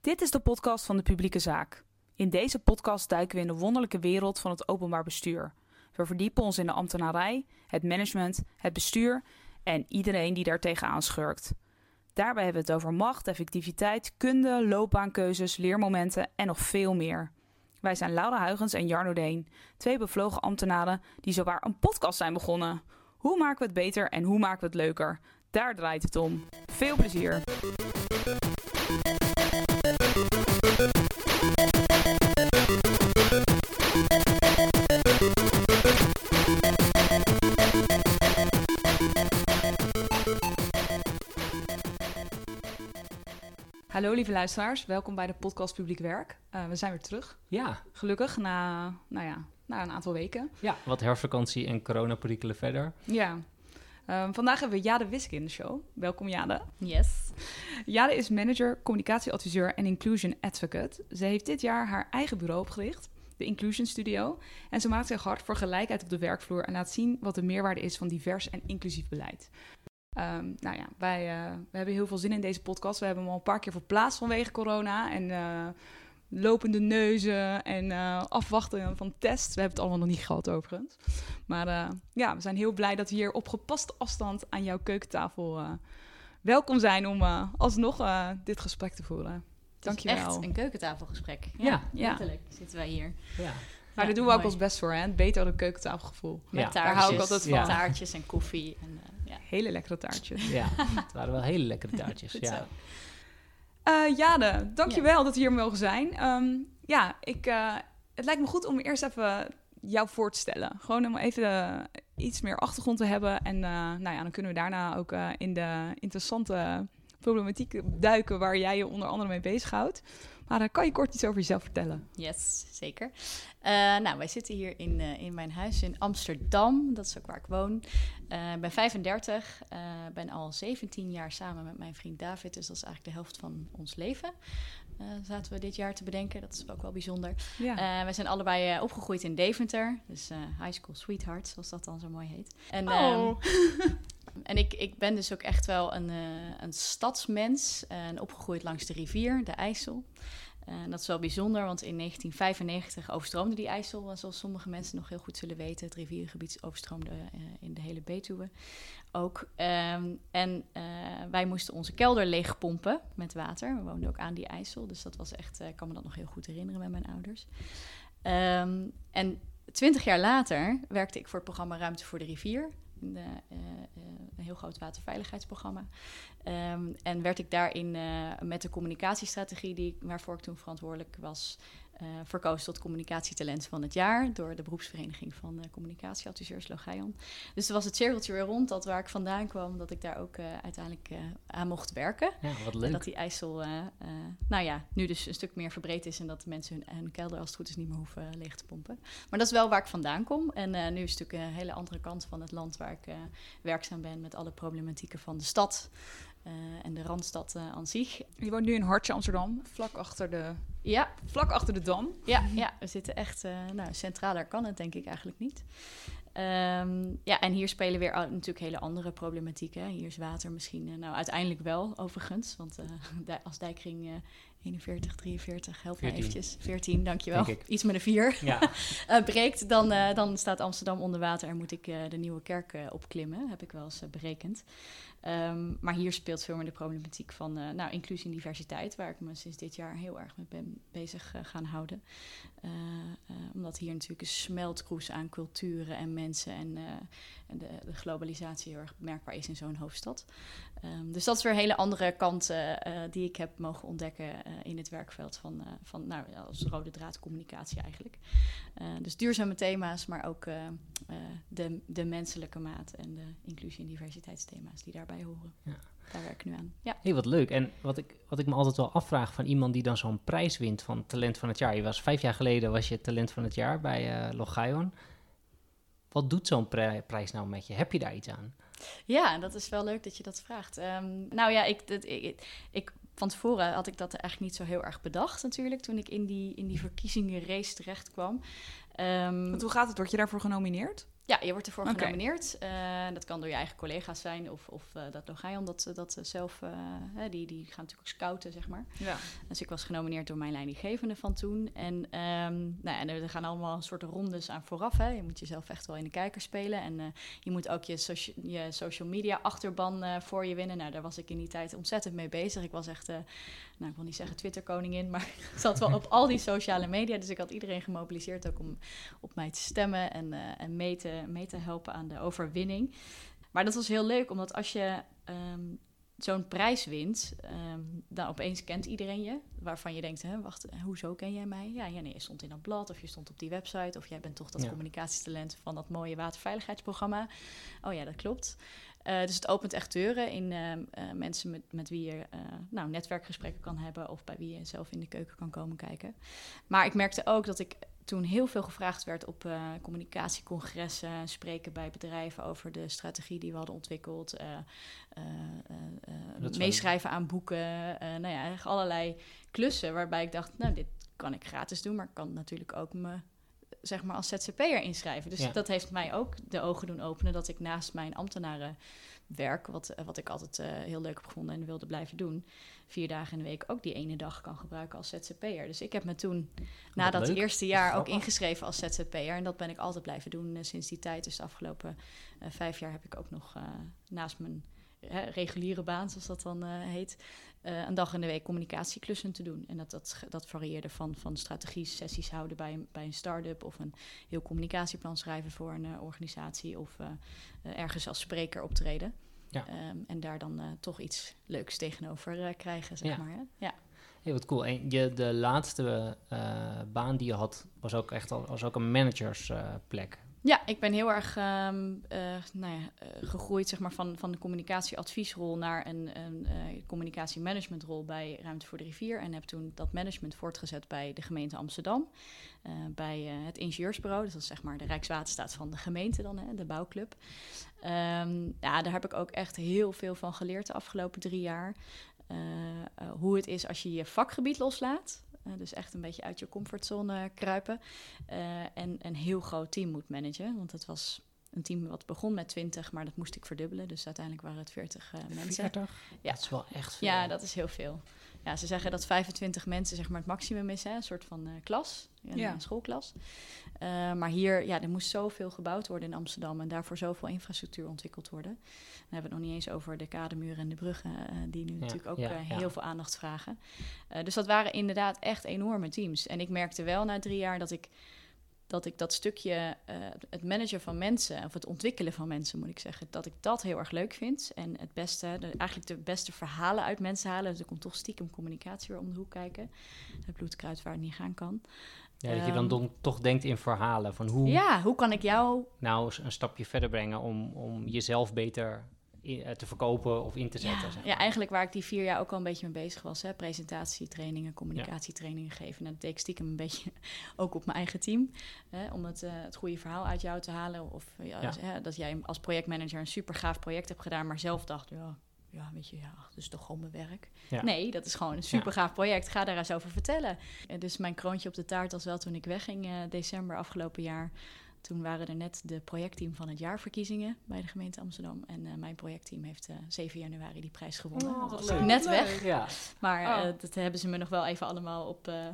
Dit is de podcast van de publieke zaak. In deze podcast duiken we in de wonderlijke wereld van het openbaar bestuur. We verdiepen ons in de ambtenarij, het management, het bestuur en iedereen die daar tegenaan schurkt. Daarbij hebben we het over macht, effectiviteit, kunde, loopbaankeuzes, leermomenten en nog veel meer. Wij zijn Laura Huigens en Jarno Deen, twee bevlogen ambtenaren die zowaar een podcast zijn begonnen. Hoe maken we het beter en hoe maken we het leuker? Daar draait het om. Veel plezier! Hallo lieve luisteraars, welkom bij de podcast Publiek Werk. Uh, we zijn weer terug, Ja, gelukkig, na, nou ja, na een aantal weken. ja, wat herfstvakantie en coronaperikelen verder. Ja. Ehm, vandaag hebben we Jade Wisk in de show. Welkom Jade. Yes. Jade is manager, communicatieadviseur en inclusion advocate. Ze heeft dit jaar haar eigen bureau opgericht, de Inclusion Studio. En ze maakt zich hard voor gelijkheid op de werkvloer en laat zien wat de meerwaarde is van divers en inclusief beleid. Ehm, nou ja, wij eh, we hebben heel veel zin in deze podcast. We hebben hem al een paar keer verplaatst vanwege corona. En eh, lopende neuzen en eh, afwachten van tests. We hebben het allemaal nog niet gehad overigens. Maar eh, ja, we zijn heel blij dat we hier op gepaste afstand aan jouw keukentafel eh, welkom zijn om eh, alsnog eh, dit gesprek te voeren. Dankjewel. Echt een keukentafelgesprek. Ja. Ja. Letterlijk zitten wij hier. Ja, Maar Ja, daar doen we ook ons best voor, hè? Het beter dan een keukentafelgevoel. Met Ja. taartjes. Daar hou ik altijd van. Ja. Taartjes en koffie. En, ja. Hele lekkere taartjes. ja. het waren wel hele lekkere taartjes. Goed ja. zo. Eh Jade, dankjewel dat we hier mogen zijn. Ehm, ja, ik, eh, het lijkt me goed om eerst even jou voor te stellen. Gewoon om even eh, iets meer achtergrond te hebben. En eh, nou ja, dan kunnen we daarna ook eh, in de interessante problematiek duiken waar jij je onder andere mee bezighoudt. Maar eh, kan je kort iets over jezelf vertellen? Yes, zeker. Eh, nou, wij zitten hier in, eh, in mijn huis in Amsterdam. Dat is ook waar ik woon. Eh, Ik ben 35. eh ben al 17 jaar samen met mijn vriend David. Dus dat is eigenlijk de helft van ons leven. Eh, zaten we dit jaar te bedenken. Dat is ook wel bijzonder. Ja. Eh, wij zijn allebei eh, opgegroeid in Deventer. Dus high school sweetheart, zoals dat dan zo mooi heet. En, ehm, oh. en ik, ik ben dus ook echt wel een, een stadsmens. En opgegroeid langs de rivier, de IJssel. En dat is wel bijzonder, want in 1995 overstroomde die IJssel, zoals sommige mensen nog heel goed zullen weten. Het rivierengebied overstroomde eh, in de hele Betuwe ook. Ehm, en eh, wij moesten onze kelder leegpompen met water. We woonden ook aan die IJssel, dus dat was echt, eh, ik kan me dat nog heel goed herinneren met mijn ouders. Ehm, en twintig jaar later werkte ik voor het programma Ruimte voor de Rivier. Een, eh, eh, een heel groot waterveiligheidsprogramma. Ehm, en werd ik daarin eh, met de communicatiestrategie die, waarvoor ik toen verantwoordelijk was, eh, verkozen tot communicatietalent van het jaar door de beroepsvereniging van eh, communicatieadviseurs Logion. Dus er was het cirkeltje weer rond dat waar ik vandaan kwam, dat ik daar ook eh, uiteindelijk aan mocht werken. Ja, wat En leuk. dat die IJssel, nou ja, nu dus een stuk meer verbreed is en dat de mensen hun, hun kelder als het goed is niet meer hoeven leeg te pompen. Maar dat is wel waar ik vandaan kom. En nu is het natuurlijk een hele andere kant van het land waar ik werkzaam ben met alle problematieken van de stad eh, en de randstad eh, aan zich. Je woont nu in Hartje, Amsterdam, vlak achter de, Ja, vlak achter de Dam. ja, ja, we zitten echt, eh nou, centraler kan het denk ik eigenlijk niet. Ehm, ja, en hier spelen weer natuurlijk hele andere problematieken. Hier is water misschien, nou uiteindelijk wel overigens, want eh, als dijkring eh 41, 43, help mij 14. eventjes, 14, dankjewel, iets met een 4, Ja, eh, breekt, dan, eh, dan staat Amsterdam onder water en moet ik eh, de Nieuwe Kerk eh, opklimmen, heb ik wel eens berekend. Ehm, maar hier speelt veel meer de problematiek van eh, nou, inclusie en diversiteit, waar ik me sinds dit jaar heel erg mee ben bezig eh, gaan houden. Eh, omdat hier natuurlijk een smeltkroes aan culturen en mensen en, en de, de globalisatie heel erg merkbaar is in zo'n hoofdstad. Ehm, dus dat is weer een hele andere kant die ik heb mogen ontdekken in het werkveld van, van nou, als rode draad communicatie eigenlijk. Dus duurzame thema's, maar ook de, de menselijke maat en de inclusie- en diversiteitsthema's die daarbij horen. Ja. Daar werk ik nu aan. Ja. hey, wat leuk. En wat ik, wat ik me altijd wel afvraag van iemand die dan zo'n prijs wint van talent van het jaar. Je was vijf jaar geleden was je talent van het jaar bij eh Logion. Wat doet zo'n pri- prijs nou met je? Heb je daar iets aan? Ja, dat is wel leuk dat je dat vraagt. Ehm, nou ja, ik, dat, ik, ik, van tevoren had ik dat eigenlijk niet zo heel erg bedacht natuurlijk... toen ik in die, in die verkiezingenrace terecht kwam. Ehm, Want hoe gaat het? Word je daarvoor genomineerd? Ja, je wordt ervoor genomineerd. Eh, dat kan door je eigen collega's zijn of, of eh, dat Logion dat, dat zelf... eh, hè, die, die gaan natuurlijk ook scouten, zeg maar. Ja. Dus ik was genomineerd door mijn leidinggevende van toen. En, ehm, nou, en er gaan allemaal een soort rondes aan vooraf. Hè. Je moet jezelf echt wel in de kijker spelen. En je moet ook je, socia- je social media achterban voor je winnen. Nou, daar was ik in die tijd ontzettend mee bezig. Ik was echt, nou, ik wil niet zeggen Twitter-koningin, maar ik zat wel op al die sociale media. Dus ik had iedereen gemobiliseerd ook om op mij te stemmen en, eh, en mee, te, mee te helpen aan de overwinning. Maar dat was heel leuk, omdat als je ehm, zo'n prijs wint, ehm, dan opeens kent iedereen je. Waarvan je denkt, hè, wacht, eh, hoezo ken jij mij? Ja, ja, nee, je stond in dat blad of je stond op die website... of jij bent toch dat Ja. communicatietalent van dat mooie waterveiligheidsprogramma. Oh ja, dat klopt. Eh, dus het opent echt deuren in ehm, eh, mensen met, met wie je eh, nou, netwerkgesprekken kan hebben... of bij wie je zelf in de keuken kan komen kijken. Maar ik merkte ook dat ik toen heel veel gevraagd werd op communicatiecongressen, spreken bij bedrijven over de strategie die we hadden ontwikkeld, meeschrijven aan boeken, nou ja, allerlei klussen waarbij ik dacht, nou, dit kan ik gratis doen, maar ik kan natuurlijk ook me zeg maar als ZZP'er inschrijven. Dus Ja. dat heeft mij ook de ogen doen openen dat ik naast mijn ambtenarenwerk, wat, eh, wat ik altijd eh, heel leuk heb gevonden en wilde blijven doen, vier dagen in de week ook die ene dag kan gebruiken als ZZP'er. Dus ik heb me toen na dat eerste jaar ook ingeschreven als ZZP'er. En dat ben ik altijd blijven doen eh, sinds die tijd. Dus de afgelopen vijf jaar heb ik ook nog naast mijn hè, reguliere baan, zoals dat dan eh, heet, eh, een dag in de week communicatieklussen te doen. En dat, dat, dat varieerde van, van strategie-sessies houden bij een, bij een start-up of een heel communicatieplan schrijven voor een eh, organisatie of ergens als spreker optreden. Ja. Ehm, en daar dan toch iets leuks tegenover krijgen, zeg Ja. maar. Hè? Ja. Hey, wat cool. En je, de laatste baan die je had, was ook echt al, was ook een managersplek. Ja, ik ben heel erg ehm, eh, nou ja, eh, gegroeid zeg maar, van, van de communicatieadviesrol naar een, een eh, communicatiemanagementrol bij Ruimte voor de Rivier. En heb toen dat management voortgezet bij de gemeente Amsterdam. bij het ingenieursbureau, dat is zeg maar de Rijkswaterstaat van de gemeente dan, hè, de bouwclub. Ehm, ja, daar heb ik ook echt heel veel van geleerd de afgelopen drie jaar. Hoe het is als je je vakgebied loslaat. Eh, dus echt een beetje uit je comfortzone kruipen. Eh, en een heel groot team moet managen. Want het was een team wat begon met 20, maar dat moest ik verdubbelen. Dus uiteindelijk waren het 40 eh, mensen. 40? Ja. Dat is wel echt veel. Ja, dat is heel veel. Ja, ze zeggen dat 25 mensen zeg maar het maximum is, hè? een soort van eh, klas, een Ja. eh, schoolklas. Eh, maar hier, ja, er moest zoveel gebouwd worden in Amsterdam en daarvoor zoveel infrastructuur ontwikkeld worden. Dan hebben we het nog niet eens over de kademuren en de bruggen, eh, die nu natuurlijk ook ja, ja. heel veel aandacht vragen. Eh, dus dat waren inderdaad echt enorme teams. En ik merkte wel na drie jaar dat ik dat ik dat stukje, eh, het managen van mensen, of het ontwikkelen van mensen moet ik zeggen, dat ik dat heel erg leuk vind. En het beste, de, eigenlijk de beste verhalen uit mensen halen. Dus er komt toch stiekem communicatie weer om de hoek kijken. Het bloedkruid waar het niet gaan kan. Ja, dat je dan Ehm, toch denkt in verhalen van hoe Ja, hoe kan ik jou nou een stapje verder brengen om, om jezelf beter in- eh, te verkopen of in te zetten. Ja, zeg ja, maar. eigenlijk waar ik die vier jaar ook al een beetje mee bezig was. Hè? Presentatietrainingen, communicatietrainingen geven. En dat deed ik stiekem een beetje ook op mijn eigen team. Hè? Om het, eh, het goede verhaal uit jou te halen. Of eh, ja, Ja. hè, dat jij als projectmanager een super gaaf project hebt gedaan. Maar zelf dacht, ja, ja weet je, ja, dat is toch gewoon mijn werk. Ja. Nee, dat is gewoon een super gaaf project. Ga daar eens over vertellen. En dus mijn kroontje op de taart was wel toen ik wegging eh, december afgelopen jaar. Toen waren er net de projectteam van het jaarverkiezingen bij de gemeente Amsterdam. En eh, mijn projectteam heeft eh 7 januari die prijs gewonnen. Oh, Dat wat was leuk. net weg. Ja, Maar Oh. eh, dat hebben ze me nog wel even allemaal op, eh,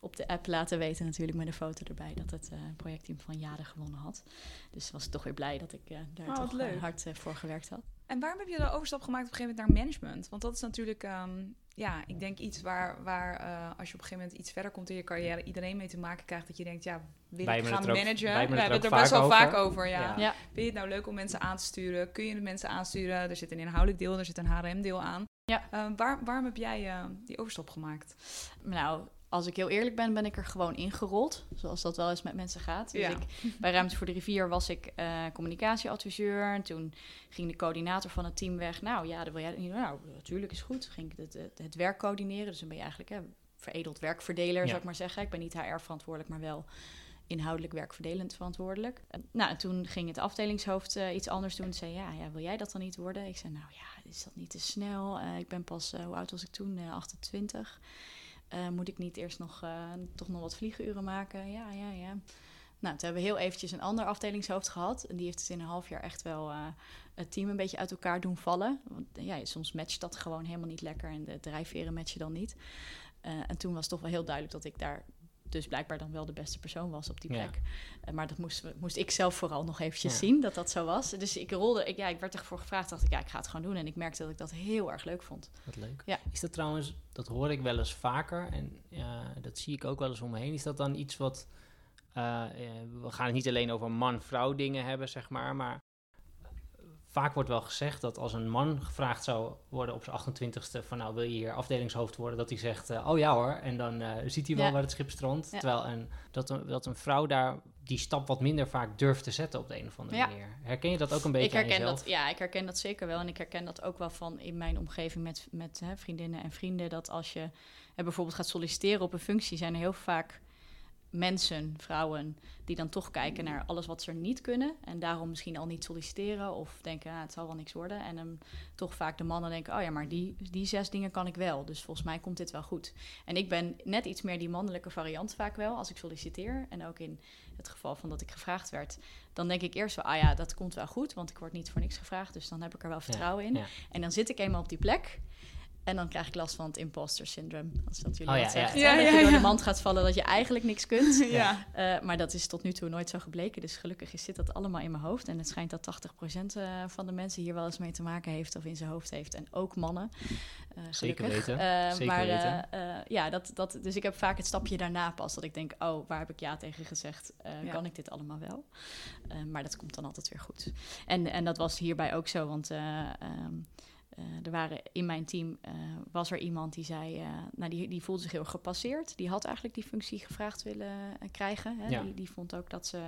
op de app laten weten, natuurlijk met een foto erbij, dat het eh, projectteam van Jade gewonnen had. Dus was ik toch weer blij dat ik eh, daar Oh, toch eh, hard eh, voor gewerkt had. En waarom heb je de overstap gemaakt op een gegeven moment naar management? Want dat is natuurlijk, ehm, ja, ik denk iets waar, waar eh, als je op een gegeven moment iets verder komt in je carrière, iedereen mee te maken krijgt. Dat je denkt, ja, wil Wij ik gaan ook- managen? wij We hebben het er er best wel vaak vaak over. ja. Ja. Ja. Vind je het nou leuk om mensen aan te sturen? Kun je de mensen aansturen? Er zit een inhoudelijk deel, er zit een HRM-deel aan. Ja. Eh, waar, waarom heb jij eh, die overstap gemaakt? Nou, als ik heel eerlijk ben, ben ik er gewoon ingerold. Zoals dat wel eens met mensen gaat. Dus Ja. ik, bij Ruimte voor de Rivier was ik eh, communicatieadviseur. En toen ging de coördinator van het team weg. Nou ja, dat wil jij niet doen. Nou, natuurlijk is goed. Ging ik het, het, het werk coördineren. Dus dan ben je eigenlijk hè, veredeld werkverdeler, Ja. zou ik maar zeggen. Ik ben niet HR-verantwoordelijk, maar wel inhoudelijk werkverdelend verantwoordelijk. Nou, en toen ging het afdelingshoofd eh, iets anders doen. Ze zei, ja, ja, wil jij dat dan niet worden? Ik zei, nou ja, is dat niet te snel? Eh, ik ben pas, hoe oud was ik toen? Eh, 28. Eh, moet ik niet eerst nog, eh, toch nog wat vliegenuren maken? Ja, ja, ja. Nou, toen hebben we heel eventjes een ander afdelingshoofd gehad. En die heeft het in een half jaar echt wel uh, het team een beetje uit elkaar doen vallen. Want ja, soms matcht dat gewoon helemaal niet lekker en de drijfveren matchen dan niet. En toen was het toch wel heel duidelijk dat ik daar dus blijkbaar dan wel de beste persoon was op die plek. Ja. Uh, maar dat moest, moest ik zelf vooral nog eventjes ja. zien, dat dat zo was. Dus ik rolde, ik, ja, ik werd ervoor gevraagd, dacht ik, ja, ik ga het gewoon doen. En ik merkte dat ik dat heel erg leuk vond. Wat leuk. Ja. Is dat trouwens, dat hoor ik wel eens vaker en dat zie ik ook wel eens om me heen. Is dat dan iets wat, uh, we gaan het niet alleen over man-vrouw dingen hebben, zeg maar, maar vaak wordt wel gezegd dat als een man gevraagd zou worden op zijn 28ste van nou wil je hier afdelingshoofd worden, dat hij zegt uh, oh ja hoor en dan uh, ziet hij wel ja. waar het schip strandt. Ja. Terwijl een, dat, een, dat een vrouw daar die stap wat minder vaak durft te zetten op de een of andere ja. manier. Herken je dat ook een beetje ik herken aan dat, Ja, ik herken dat zeker wel en ik herken dat ook wel van in mijn omgeving met, met hè, vriendinnen en vrienden dat als je hè, bijvoorbeeld gaat solliciteren op een functie zijn er heel vaak mensen, vrouwen, die dan toch kijken naar alles wat ze er niet kunnen. En daarom misschien al niet solliciteren of denken, ah, het zal wel niks worden. En dan toch vaak de mannen denken, oh ja, maar die, die zes dingen kan ik wel. Dus volgens mij komt dit wel goed. En ik ben net iets meer die mannelijke variant vaak wel, als ik solliciteer. En ook in het geval van dat ik gevraagd werd, dan denk ik eerst wel, ah ja, dat komt wel goed, want ik word niet voor niks gevraagd. Dus dan heb ik er wel vertrouwen in. En dan zit ik eenmaal op die plek. En dan krijg ik last van het imposter syndroom. Als dat jullie oh, wat ja, dat je door de mand gaat vallen dat je eigenlijk niks kunt. Ja. Uh, maar dat is tot nu toe nooit zo gebleken. Dus gelukkig is, zit dat allemaal in mijn hoofd. En het schijnt dat 80% uh, van de mensen hier wel eens mee te maken heeft of in zijn hoofd heeft. En ook mannen. Uh, Zeker gelukkig. weten. Uh, Zeker maar weten. uh, ja, dat, dat, dus ik heb vaak het stapje daarna pas dat ik denk, oh, waar heb ik ja tegen gezegd? Uh, Ja. Kan ik dit allemaal wel? Uh, maar dat komt dan altijd weer goed. En, en dat was hierbij ook zo, want uh, um, uh, er waren in mijn team uh, was er iemand die zei, uh, nou die, die voelde zich heel gepasseerd. Die had eigenlijk die functie gevraagd willen krijgen. Hè? Ja. Die, die vond ook dat ze,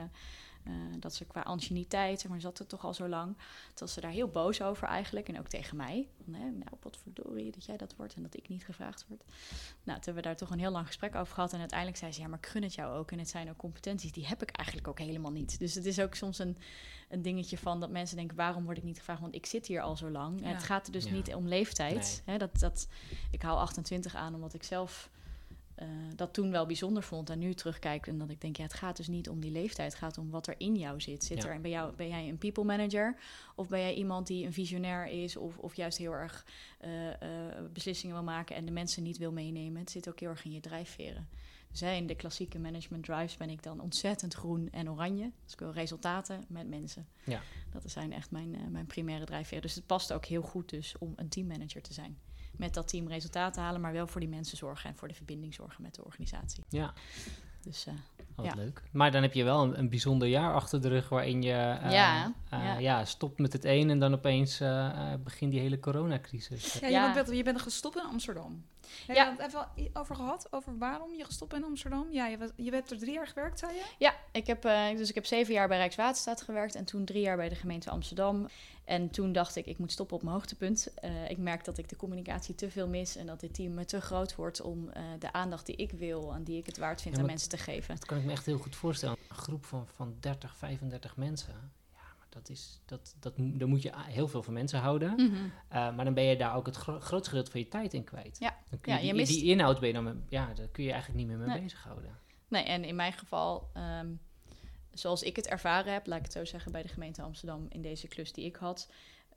uh, dat ze qua anciëniteit, zeg maar, zat er toch al zo lang. Dat ze daar heel boos over eigenlijk. En ook tegen mij. Van, hè, nou, wat verdorie dat jij dat wordt en dat ik niet gevraagd word. Nou, toen hebben we daar toch een heel lang gesprek over gehad. En uiteindelijk zei ze, ja, maar ik gun het jou ook. En het zijn ook competenties, die heb ik eigenlijk ook helemaal niet. Dus het is ook soms een, een dingetje van dat mensen denken, waarom word ik niet gevraagd? Want ik zit hier al zo lang. En het gaat er dus Ja. niet om leeftijd. Hè, dat, dat, ik hou 28 aan omdat ik zelf uh, dat toen wel bijzonder vond. En nu terugkijk en dat ik denk, ja, het gaat dus niet om die leeftijd. Het gaat om wat er in jou zit. Zit Ja. er bij jou, ben jij een people manager? Of ben jij iemand die een visionair is? Of, of juist heel erg uh, uh, beslissingen wil maken en de mensen niet wil meenemen? Het zit ook heel erg in je drijfveren. Dus hè, in de klassieke management drives ben ik dan ontzettend groen en oranje. Dus ik wil resultaten met mensen. Ja. Dat zijn echt mijn, mijn primaire drijfveren. Dus het past ook heel goed dus om een teammanager te zijn. Met dat team resultaten halen, maar wel voor die mensen zorgen en voor de verbinding zorgen met de organisatie. Ja. Dus uh, Oh, Ja. leuk. Maar dan heb je wel een, een bijzonder jaar achter de rug waarin je uh, Ja, uh, ja. ja, stopt met het een en dan opeens uh, begint die hele coronacrisis. Ja, Ja. Je, bent, je bent gestopt in Amsterdam. Heb Ja. je het even over gehad? Over waarom je gestopt bent in Amsterdam? Ja, je, was, je hebt er drie jaar gewerkt, zei je? Ja, ik heb, uh, dus ik heb zeven jaar bij Rijkswaterstaat gewerkt en toen drie jaar bij de gemeente Amsterdam. En toen dacht ik, ik moet stoppen op mijn hoogtepunt. Uh, ik merk dat ik de communicatie te veel mis en dat dit team me te groot wordt om uh, de aandacht die ik wil en die ik het waard vind Ja, aan mensen te geven. Dat kan ik me echt heel goed voorstellen. Een groep van, van 30, 35 mensen. Dat is, dat, dat, daar moet je heel veel van mensen houden. Mm -hmm. Uh, maar dan ben je daar ook het gro grootste gedeelte van je tijd in kwijt. Ja. Dan kun je Ja, je die, mist- die inhoud ben je dan, met- ja, daar kun je eigenlijk niet meer mee Nee. bezighouden. Nee, en in mijn geval, um, zoals ik het ervaren heb, laat ik het zo zeggen, bij de gemeente Amsterdam in deze klus die ik had,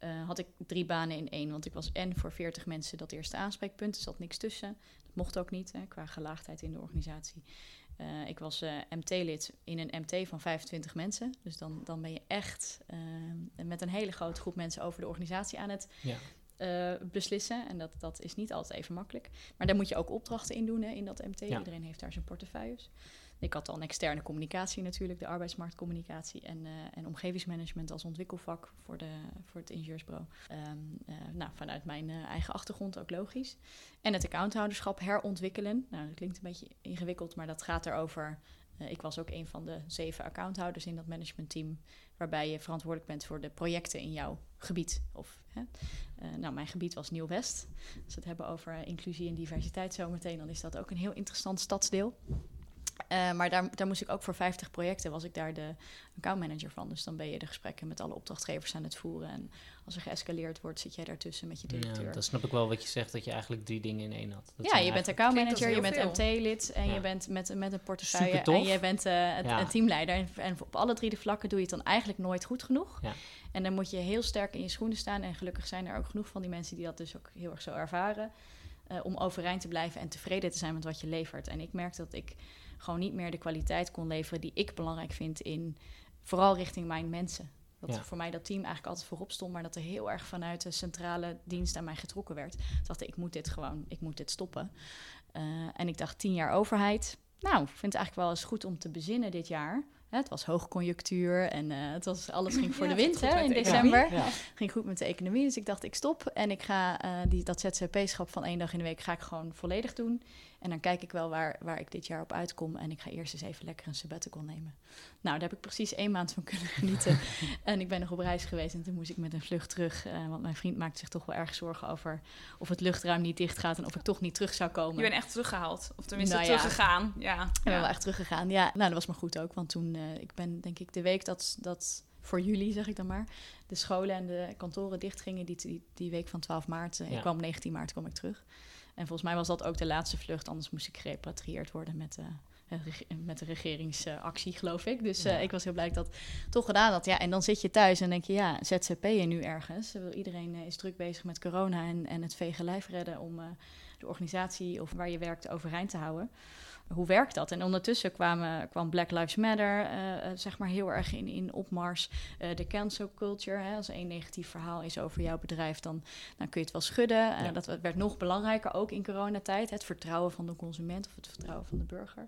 uh, had ik drie banen in één. Want ik was en voor 40 mensen dat eerste aanspreekpunt, er zat niks tussen. Dat mocht ook niet, hè, qua gelaagdheid in de organisatie. Uh, ik was uh, MT-lid in een MT van 25 mensen. Dus dan, dan ben je echt uh, met een hele grote groep mensen over de organisatie aan het Ja. beslissen. En dat, dat is niet altijd even makkelijk. Maar daar moet je ook opdrachten in doen hè, in dat MT. Ja. Iedereen heeft daar zijn portefeuilles. Ik had dan externe communicatie natuurlijk, de arbeidsmarktcommunicatie en, uh, en omgevingsmanagement als ontwikkelvak voor, de, voor het ingenieursbureau. Um, nou, vanuit mijn uh, eigen achtergrond ook logisch. En het accounthouderschap herontwikkelen. Nou, dat klinkt een beetje ingewikkeld, maar dat gaat erover. Ik was ook een van de zeven accounthouders in dat managementteam, waarbij je verantwoordelijk bent voor de projecten in jouw gebied. Of, hè. Nou, mijn gebied was Nieuw-West. Als we het hebben over inclusie en diversiteit zometeen, dan is dat ook een heel interessant stadsdeel. Eh, maar daar, daar moest ik ook voor 50 projecten, was ik daar de accountmanager van. Dus dan ben je de gesprekken met alle opdrachtgevers aan het voeren. En als er geëscaleerd wordt, zit jij daartussen met je directeur. Ja, dan snap ik wel wat je zegt, dat je eigenlijk drie dingen in één had. Dat ja, je bent accountmanager, je bent MT-lid en Ja. je bent met, met een portefeuille en je bent eh, het, Ja. een teamleider. En, en op alle drie de vlakken doe je het dan eigenlijk nooit goed genoeg. Ja. En dan moet je heel sterk in je schoenen staan. En gelukkig zijn er ook genoeg van die mensen die dat dus ook heel erg zo ervaren. eh, om overeind te blijven en tevreden te zijn met wat je levert. En ik merkte dat ik gewoon niet meer de kwaliteit kon leveren die ik belangrijk vind in vooral richting mijn mensen. Dat Ja. voor mij dat team eigenlijk altijd voorop stond, maar dat er heel erg vanuit de centrale dienst aan mij getrokken werd. Toen dacht ik, ik moet dit gewoon, ik moet dit stoppen. Eh, en ik dacht, tien jaar overheid. Nou, ik vind het eigenlijk wel eens goed om te bezinnen dit jaar. Hè, het was hoogconjunctuur en eh, het was, alles ging voor Ja, de wind hè, in de december. Ja. ging goed met de economie, dus ik dacht, ik stop. En ik ga eh, die, dat ZZP-schap van één dag in de week ga ik gewoon volledig doen. En dan kijk ik wel waar, waar ik dit jaar op uitkom. En ik ga eerst eens even lekker een sabbatical nemen. Nou, daar heb ik precies één maand van kunnen genieten. en ik ben nog op reis geweest en toen moest ik met een vlucht terug. eh, want mijn vriend maakte zich toch wel erg zorgen over of het luchtruim niet dicht gaat en of ik toch niet terug zou komen. Je bent echt teruggehaald. Of tenminste Nou ja. teruggegaan. Ja. Ik ben Ja. wel echt teruggegaan. Ja, nou, dat was maar goed ook. Want toen, eh, ik ben denk ik de week dat, dat voor jullie, zeg ik dan maar, de scholen en de kantoren dichtgingen, die, die, die week van 12 maart. eh, Ja. Ik kwam 19 maart kwam ik terug. En volgens mij was dat ook de laatste vlucht, anders moest ik gerepatrieerd worden met, eh, eh, met de regeringsactie, geloof ik. Dus eh, ik was heel blij dat ik dat toch gedaan had. Ja, en dan zit je thuis en denk je, ja, ZZP'en nu ergens. Iedereen eh, is druk bezig met corona en, en het vege lijf redden om de organisatie of waar je werkt overeind te houden hoe werkt dat? En ondertussen kwamen, kwam Black Lives Matter, eh, eh, zeg maar heel erg in, in opmars. Eh, de cancel culture, hè, als één negatief verhaal is over jouw bedrijf, dan, dan kun je het wel schudden. Ja. dat werd nog belangrijker, ook in coronatijd. Het vertrouwen van de consument of het vertrouwen van de burger.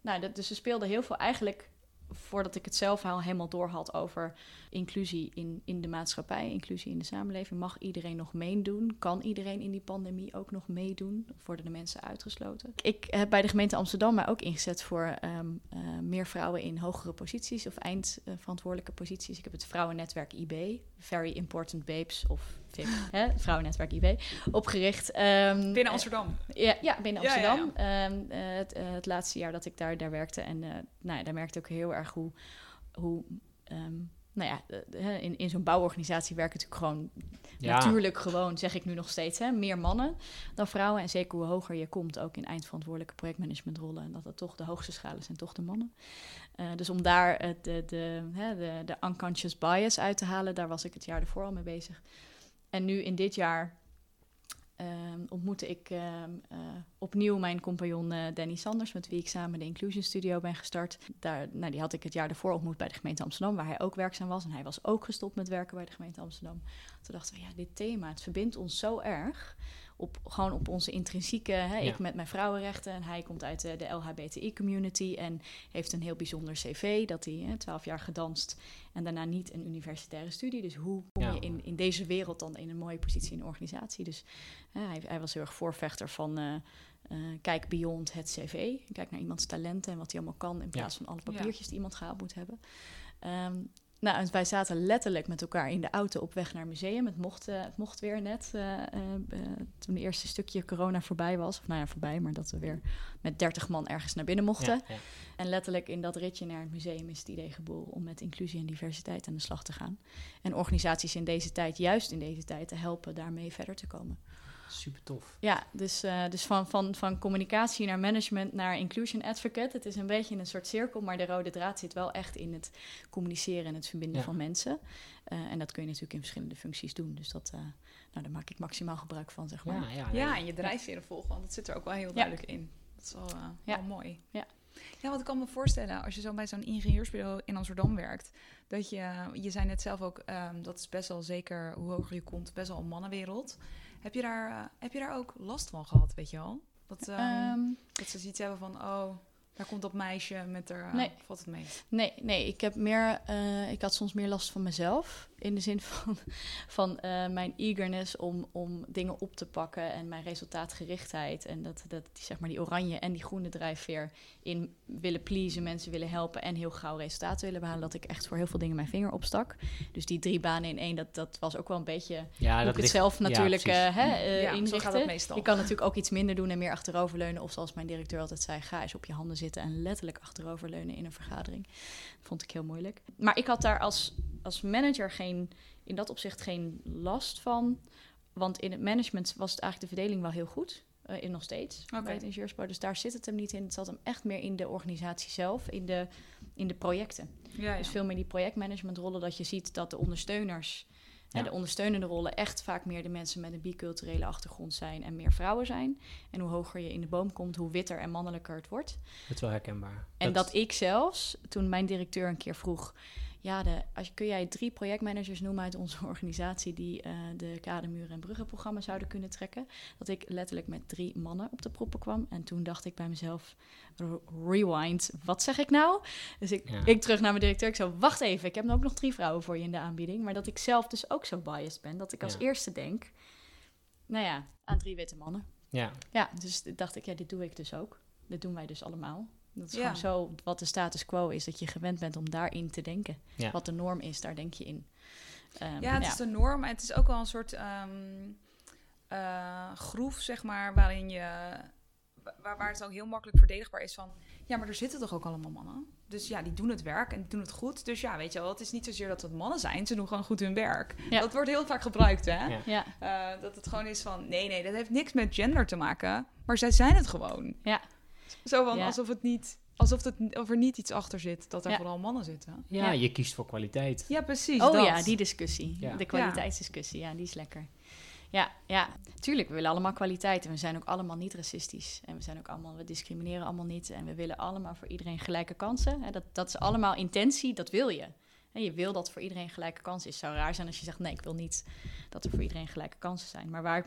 Nou, dat, dus er speelde heel veel eigenlijk, voordat ik het zelf al helemaal door had over inclusie in, in de maatschappij, inclusie in de samenleving. Mag iedereen nog meedoen? Kan iedereen in die pandemie ook nog meedoen? Of worden de mensen uitgesloten? Ik heb bij de gemeente Amsterdam mij ook ingezet voor ehm, eh, meer vrouwen in hogere posities of eindverantwoordelijke posities. Ik heb het vrouwennetwerk IB, Very Important Babes of VIP, hè, vrouwennetwerk IB, opgericht. Ehm, Binnen Amsterdam. ja, ja, binnen Ja, ja, Amsterdam. Ehm, eh, het, eh, het laatste jaar dat ik daar, daar werkte. En eh, nou ja, daar merkte ik ook heel erg hoe... hoe ehm, nou ja, eh, in, in zo'n bouworganisatie werken natuurlijk gewoon... Ja. Natuurlijk gewoon, zeg ik nu nog steeds, hè, meer mannen dan vrouwen. En zeker hoe hoger je komt, ook in eindverantwoordelijke projectmanagementrollen... en dat dat toch de hoogste schalen zijn, toch de mannen. Eh, dus om daar het- de, de, hè, de, de unconscious bias uit te halen... daar was ik het jaar ervoor al mee bezig. En nu in dit jaar ehm, ontmoette ik ehm, eh, opnieuw mijn compagnon eh, Danny Sanders, met wie ik samen de Inclusion Studio ben gestart. Daar, nou, die had ik het jaar ervoor ontmoet bij de gemeente Amsterdam, waar hij ook werkzaam was. En hij was ook gestopt met werken bij de gemeente Amsterdam. Toen dachten we, ja, dit thema, het verbindt ons zo erg. Op, gewoon op onze intrinsieke, hè, Ja. ik met mijn vrouwenrechten en hij komt uit de, de LHBTI-community en heeft een heel bijzonder cv, dat hij twaalf jaar gedanst en daarna niet een universitaire studie. Dus hoe kom Ja. je in, in deze wereld dan in een mooie positie in een organisatie? Dus hè, hij, hij was heel erg voorvechter van eh, eh, kijk beyond het cv. Kijk naar iemands talenten en wat hij allemaal kan in plaats van alle Ja. papiertjes die iemand gehaald moet hebben. Ehm, nou, en wij zaten letterlijk met elkaar in de auto op weg naar het museum. Het mocht, eh, het mocht weer net eh, eh, toen het eerste stukje corona voorbij was. Of nou ja, voorbij, maar dat we weer met 30 man ergens naar binnen mochten. Ja, ja. En letterlijk in dat ritje naar het museum is het idee geboren om met inclusie en diversiteit aan de slag te gaan. En organisaties in deze tijd, juist in deze tijd, te helpen daarmee verder te komen. Super tof. Ja, dus, eh, dus van, van, van communicatie naar management naar inclusion advocate. Het is een beetje een soort cirkel, maar de rode draad zit wel echt in het communiceren en het verbinden Ja. van mensen. Eh, en dat kun je natuurlijk in verschillende functies doen. Dus dat, eh, nou, daar maak ik maximaal gebruik van, zeg maar. Ja, ja. Ja, en je drijfveren volgen, want dat zit er ook wel heel duidelijk in. Dat is wel, eh, Ja. wel mooi. Ja. ja, wat ik kan me voorstellen, als je zo bij zo'n ingenieursbureau in Amsterdam werkt, dat je, je zei net zelf ook, ehm, dat is best wel zeker, hoe hoger je komt, best wel een mannenwereld. Heb je daar, eh, heb je daar ook last van gehad, weet je wel? Dat, ehm, Ehm, dat ze zoiets hebben van, oh, daar komt dat meisje met haar, eh, Nee. valt het mee? Nee, nee, ik heb meer, eh, ik had soms meer last van mezelf. In de zin van, van eh, mijn eagerness om, om dingen op te pakken en mijn resultaatgerichtheid. En dat, dat die, zeg maar, die oranje en die groene drijfveer in willen pleasen, mensen willen helpen en heel gauw resultaten willen behalen. Dat ik echt voor heel veel dingen mijn vinger opstak. Dus die drie banen in één, dat, dat was ook wel een beetje Ja, hoe dat ik het ligt- zelf ja, natuurlijk eh, hè, eh, Ja, zo inrichten. gaat het meestal. Je kan natuurlijk ook iets minder doen en meer achteroverleunen. Of zoals mijn directeur altijd zei, ga eens op je handen zitten en letterlijk achteroverleunen in een vergadering. Dat vond ik heel moeilijk. Maar ik had daar als, als manager geen, in dat opzicht geen last van. Want in het management was het eigenlijk de verdeling wel heel goed. eh, in nog steeds Oké. bij het ingenieursbureau. Dus daar zit het hem niet in. Het zat hem echt meer in de organisatie zelf, in de, in de projecten. Ja, ja. Dus veel meer die projectmanagementrollen, dat je ziet dat de ondersteuners, Ja. de ondersteunende rollen, echt vaak meer de mensen met een biculturele achtergrond zijn en meer vrouwen zijn. En hoe hoger je in de boom komt, hoe witter en mannelijker het wordt. Dat is wel herkenbaar. En dat, ik zelfs, toen mijn directeur een keer vroeg, ja, de, als, kun jij drie projectmanagers noemen uit onze organisatie die eh, de kademuren en bruggenprogramma zouden kunnen trekken, dat ik letterlijk met drie mannen op de proppen kwam. En toen dacht ik bij mezelf, rewind, wat zeg ik nou? Dus ik, Ja. ik terug naar mijn directeur, ik zo, wacht even, ik heb ook nog drie vrouwen voor je in de aanbieding. Maar dat ik zelf dus ook zo biased ben, dat ik als Ja. eerste denk, nou ja, aan drie witte mannen. Ja, Ja, dus dacht ik, ja, dit doe ik dus ook. Dit doen wij dus allemaal. Dat is Ja. gewoon zo wat de status quo is, dat je gewend bent om daarin te denken. Ja. Wat de norm is, daar denk je in. Ehm, Ja, het is de norm. En het is ook wel een soort ehm, eh, groef, zeg maar, waarin je... Waar, waar het ook heel makkelijk verdedigbaar is van... Ja, maar er zitten toch ook allemaal mannen? Dus ja, die doen het werk en die doen het goed. Dus ja, weet je wel, het is niet zozeer dat het mannen zijn. Ze doen gewoon goed hun werk. Ja. Dat wordt heel vaak gebruikt, hè? Ja. Eh, dat het gewoon is van... Nee, nee, dat heeft niks met gender te maken. Maar zij zijn het gewoon. ja, Zo van, Ja. alsof het niet... Alsof het, of er niet iets achter zit, dat er Ja. vooral mannen zitten. ja, Ja. je kiest voor kwaliteit. Ja, precies. Oh dat. ja, die discussie. Ja. De kwaliteitsdiscussie, ja, die is lekker. Ja, ja, tuurlijk, we willen allemaal kwaliteit. En we zijn ook allemaal niet racistisch. En we zijn ook allemaal, we discrimineren allemaal niet. En we willen allemaal voor iedereen gelijke kansen. Hè, dat, dat is allemaal intentie, dat wil je. Je wil dat voor iedereen gelijke kansen is. Zou raar zijn als je zegt, nee, ik wil niet dat er voor iedereen gelijke kansen zijn. Maar waar,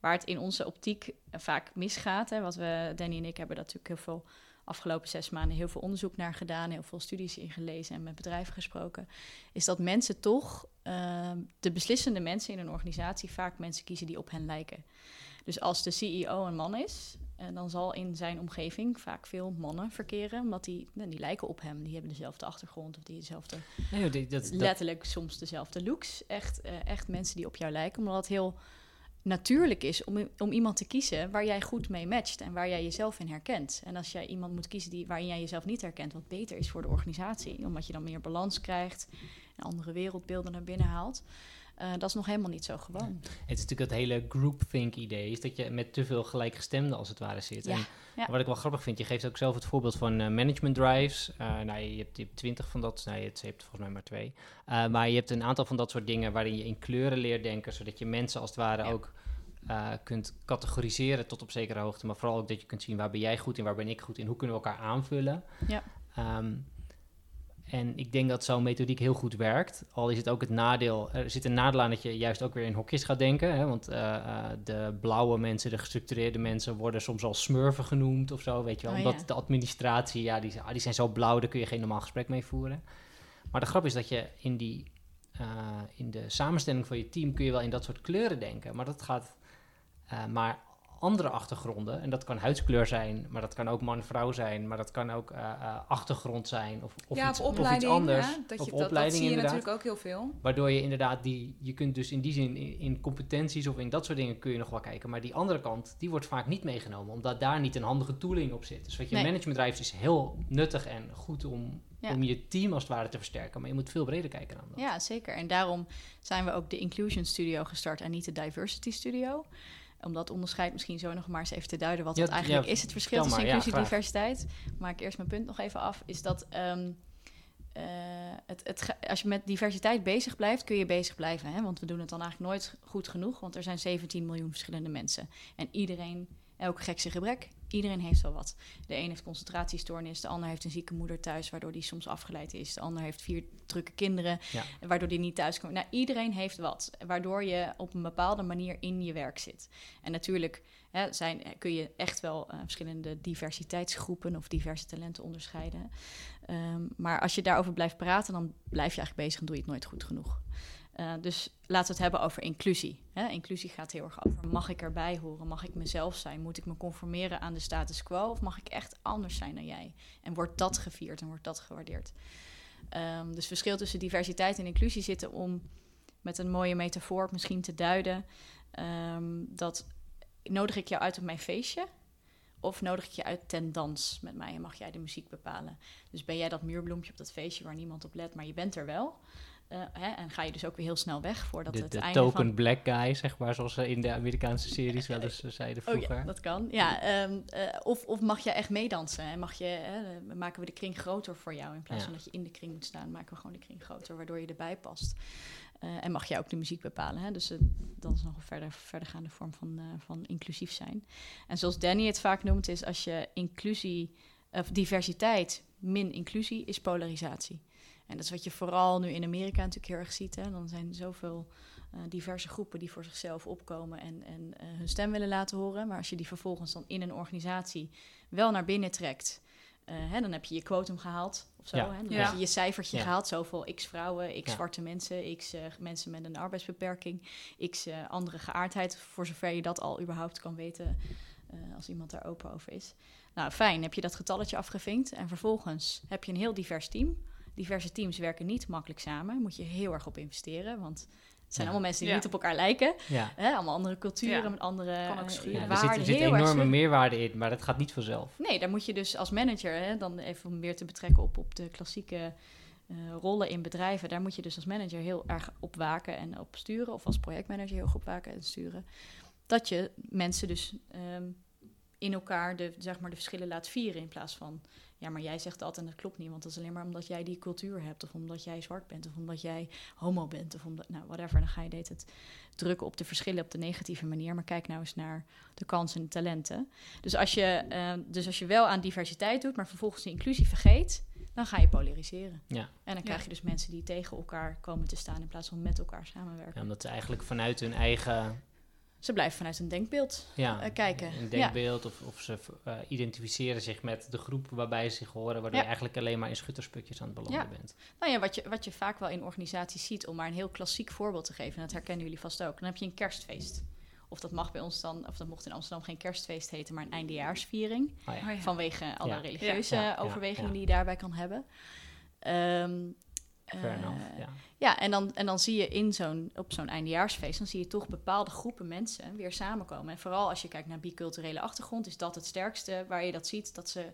waar het in onze optiek eh, vaak misgaat, hè, wat we, Danny en ik hebben daar natuurlijk heel veel afgelopen zes maanden heel veel onderzoek naar gedaan, heel veel studies ingelezen en met bedrijven gesproken, is dat mensen toch, eh, de beslissende mensen in een organisatie, vaak mensen kiezen die op hen lijken. Dus als de CEO een man is, dan zal in zijn omgeving vaak veel mannen verkeren, omdat die, nou, die lijken op hem, die hebben dezelfde achtergrond of die dezelfde Nee, dat, letterlijk soms dezelfde looks. Echt, eh, echt mensen die op jou lijken. Omdat het heel natuurlijk is om, om iemand te kiezen waar jij goed mee matcht en waar jij jezelf in herkent. En als jij iemand moet kiezen die, waarin jij jezelf niet herkent, wat beter is voor de organisatie, omdat je dan meer balans krijgt en andere wereldbeelden naar binnen haalt. Eh, dat is nog helemaal niet zo gewoon. Het is natuurlijk het hele groupthink idee, is dat je met te veel gelijkgestemden als het ware zit. Ja, En ja. wat ik wel grappig vind, je geeft ook zelf het voorbeeld van eh, management drives. Eh, nou, je hebt, je hebt twintig van dat, nee, het, je hebt volgens mij maar twee. Maar je hebt een aantal van dat soort dingen waarin je in kleuren leert denken, zodat je mensen als het ware ook kunt categoriseren tot op zekere hoogte. Maar vooral ook dat je kunt zien waar ben jij goed in, waar ben ik goed in, hoe kunnen we elkaar aanvullen. Ja. Ehm, en ik denk dat zo'n methodiek heel goed werkt. Al is het ook het nadeel, er zit een nadeel aan dat je juist ook weer in hokjes gaat denken. Hè? Want eh, eh, de blauwe mensen, de gestructureerde mensen worden soms al smurfen genoemd of zo, weet je wel. Oh, Omdat ja. de administratie, ja, die, ah, die zijn zo blauw, daar kun je geen normaal gesprek mee voeren. Maar de grap is dat je in, die, eh, in de samenstelling van je team kun je wel in dat soort kleuren denken. Maar dat gaat eh, maar andere achtergronden. En dat kan huidskleur zijn, maar dat kan ook man-vrouw zijn. Maar dat kan ook eh, eh, achtergrond zijn of, of, ja, iets, of of iets anders. hè, Dat, je, dat, zie je inderdaad. natuurlijk ook heel veel. Waardoor je inderdaad die, je kunt dus in die zin in, in competenties of in dat soort dingen kun je nog wel kijken. Maar die andere kant, die wordt vaak niet meegenomen, omdat daar niet een handige tooling op zit. Dus wat je Nee. management is heel nuttig en goed om, Ja. om je team als het ware te versterken. Maar je moet veel breder kijken dan dat. Ja, zeker. En daarom zijn we ook de Inclusion Studio gestart en niet de Diversity Studio. Om dat onderscheid misschien zo nog maar eens even te duiden wat Ja, dat eigenlijk ja, is. Het verschil tussen inclusie en diversiteit. Maak ik eerst mijn punt nog even af. Is dat ehm, eh, het, het, als je met diversiteit bezig blijft, kun je bezig blijven. Hè? Want we doen het dan eigenlijk nooit goed genoeg. Want er zijn 17 miljoen verschillende mensen. En iedereen, elk gek zijn gebrek, iedereen heeft wel wat. De een heeft concentratiestoornis, de ander heeft een zieke moeder thuis, waardoor die soms afgeleid is. De ander heeft vier drukke kinderen, Ja. waardoor die niet thuis komt. Nou, iedereen heeft wat, waardoor je op een bepaalde manier in je werk zit. En natuurlijk hè, zijn, kun je echt wel eh, verschillende diversiteitsgroepen of diverse talenten onderscheiden. Ehm, maar als je daarover blijft praten, dan blijf je eigenlijk bezig en doe je het nooit goed genoeg. Uh, dus laten we het hebben over inclusie. Hè? Inclusie gaat heel erg over: mag ik erbij horen? Mag ik mezelf zijn? Moet ik me conformeren aan de status quo? Of mag ik echt anders zijn dan jij? En wordt dat gevierd en wordt dat gewaardeerd? Um, dus het verschil tussen diversiteit en inclusie zitten om met een mooie metafoor misschien te duiden um, dat nodig ik jou uit op mijn feestje of nodig ik je uit ten dans met mij en mag jij de muziek bepalen? Dus ben jij dat muurbloempje op dat feestje waar niemand op let, maar je bent er wel? Uh, hè, en ga je dus ook weer heel snel weg voordat de, het de einde token van... black guy, zeg maar, zoals ze in de Amerikaanse series wel eens zeiden vroeger. Oh ja, dat kan. Ja, um, uh, of, of mag je echt meedansen en mag je, maken we de kring groter voor jou in plaats ja. van dat je in de kring moet staan, maken we gewoon de kring groter, waardoor je erbij past. En mag je ook de muziek bepalen. Hè? Dus dat is nog een verder, verdergaande vorm van, van inclusief zijn. En zoals Danny het vaak noemt, is als je inclusie, of diversiteit min inclusie, is polarisatie. En dat is wat je vooral nu in Amerika natuurlijk heel erg ziet. Hè? Dan zijn er zoveel diverse groepen die voor zichzelf opkomen en, en hun stem willen laten horen. Maar als je die vervolgens dan in een organisatie wel naar binnen trekt. Hè, dan heb je je quotum gehaald of zo. Ja. Hè? Dan Ja. heb je je cijfertje Ja. gehaald. Zoveel x vrouwen, x Ja. zwarte mensen, x eh, mensen met een arbeidsbeperking, x eh, andere geaardheid. Voor zover je dat al überhaupt kan weten eh, als iemand daar open over is. Nou, fijn. Heb je dat getalletje afgevinkt. En vervolgens heb je een heel divers team. Diverse teams werken niet makkelijk samen. Moet je heel erg op investeren. Want het zijn Ja. allemaal mensen die Ja. niet op elkaar lijken. Ja. Hè? Allemaal andere culturen, Ja. met andere Kan ook eh, schuren. Ja, er waarden. zit, er zit enorme meerwaarde in, maar dat gaat niet vanzelf. Nee, daar moet je dus als manager, hè, dan even om weer te betrekken op, op de klassieke eh, rollen in bedrijven, daar moet je dus als manager heel erg op waken en op sturen, of als projectmanager heel goed op waken en sturen, dat je mensen dus ehm, in elkaar de, zeg maar, de verschillen laat vieren in plaats van, ja, maar jij zegt dat en dat klopt niet, want dat is alleen maar omdat jij die cultuur hebt, of omdat jij zwart bent, of omdat jij homo bent, of omdat, nou, whatever, dan ga je deed het drukken op de verschillen op de negatieve manier, maar kijk nou eens naar de kansen en de talenten. Dus als je, eh, dus als je wel aan diversiteit doet, maar vervolgens de inclusie vergeet, dan ga je polariseren. Ja. En dan krijg je dus mensen die tegen elkaar komen te staan in plaats van met elkaar samenwerken. Ja, omdat ze eigenlijk vanuit hun eigen Ze blijven vanuit een denkbeeld ja, eh, kijken. een Ja. denkbeeld of, of ze eh, identificeren zich met de groep waarbij ze zich horen, waardoor Ja. je eigenlijk alleen maar in schutterspukjes aan het belanden Ja. bent. Nou ja, wat je, wat je vaak wel in organisaties ziet, om maar een heel klassiek voorbeeld te geven, en dat herkennen jullie vast ook. Dan heb je een kerstfeest. Of dat mag bij ons dan, of dat mocht in Amsterdam geen kerstfeest heten, maar een eindejaarsviering. Oh ja. Oh. Vanwege alle Ja. religieuze Ja, ja, ja, overwegingen ja. die je daarbij kan hebben. Ehm, eh, enough, ja. Ja, en dan, en dan zie je in zo'n, op zo'n eindejaarsfeest, dan zie je toch bepaalde groepen mensen weer samenkomen. En vooral als je kijkt naar biculturele achtergrond, is dat het sterkste waar je dat ziet, dat, ze,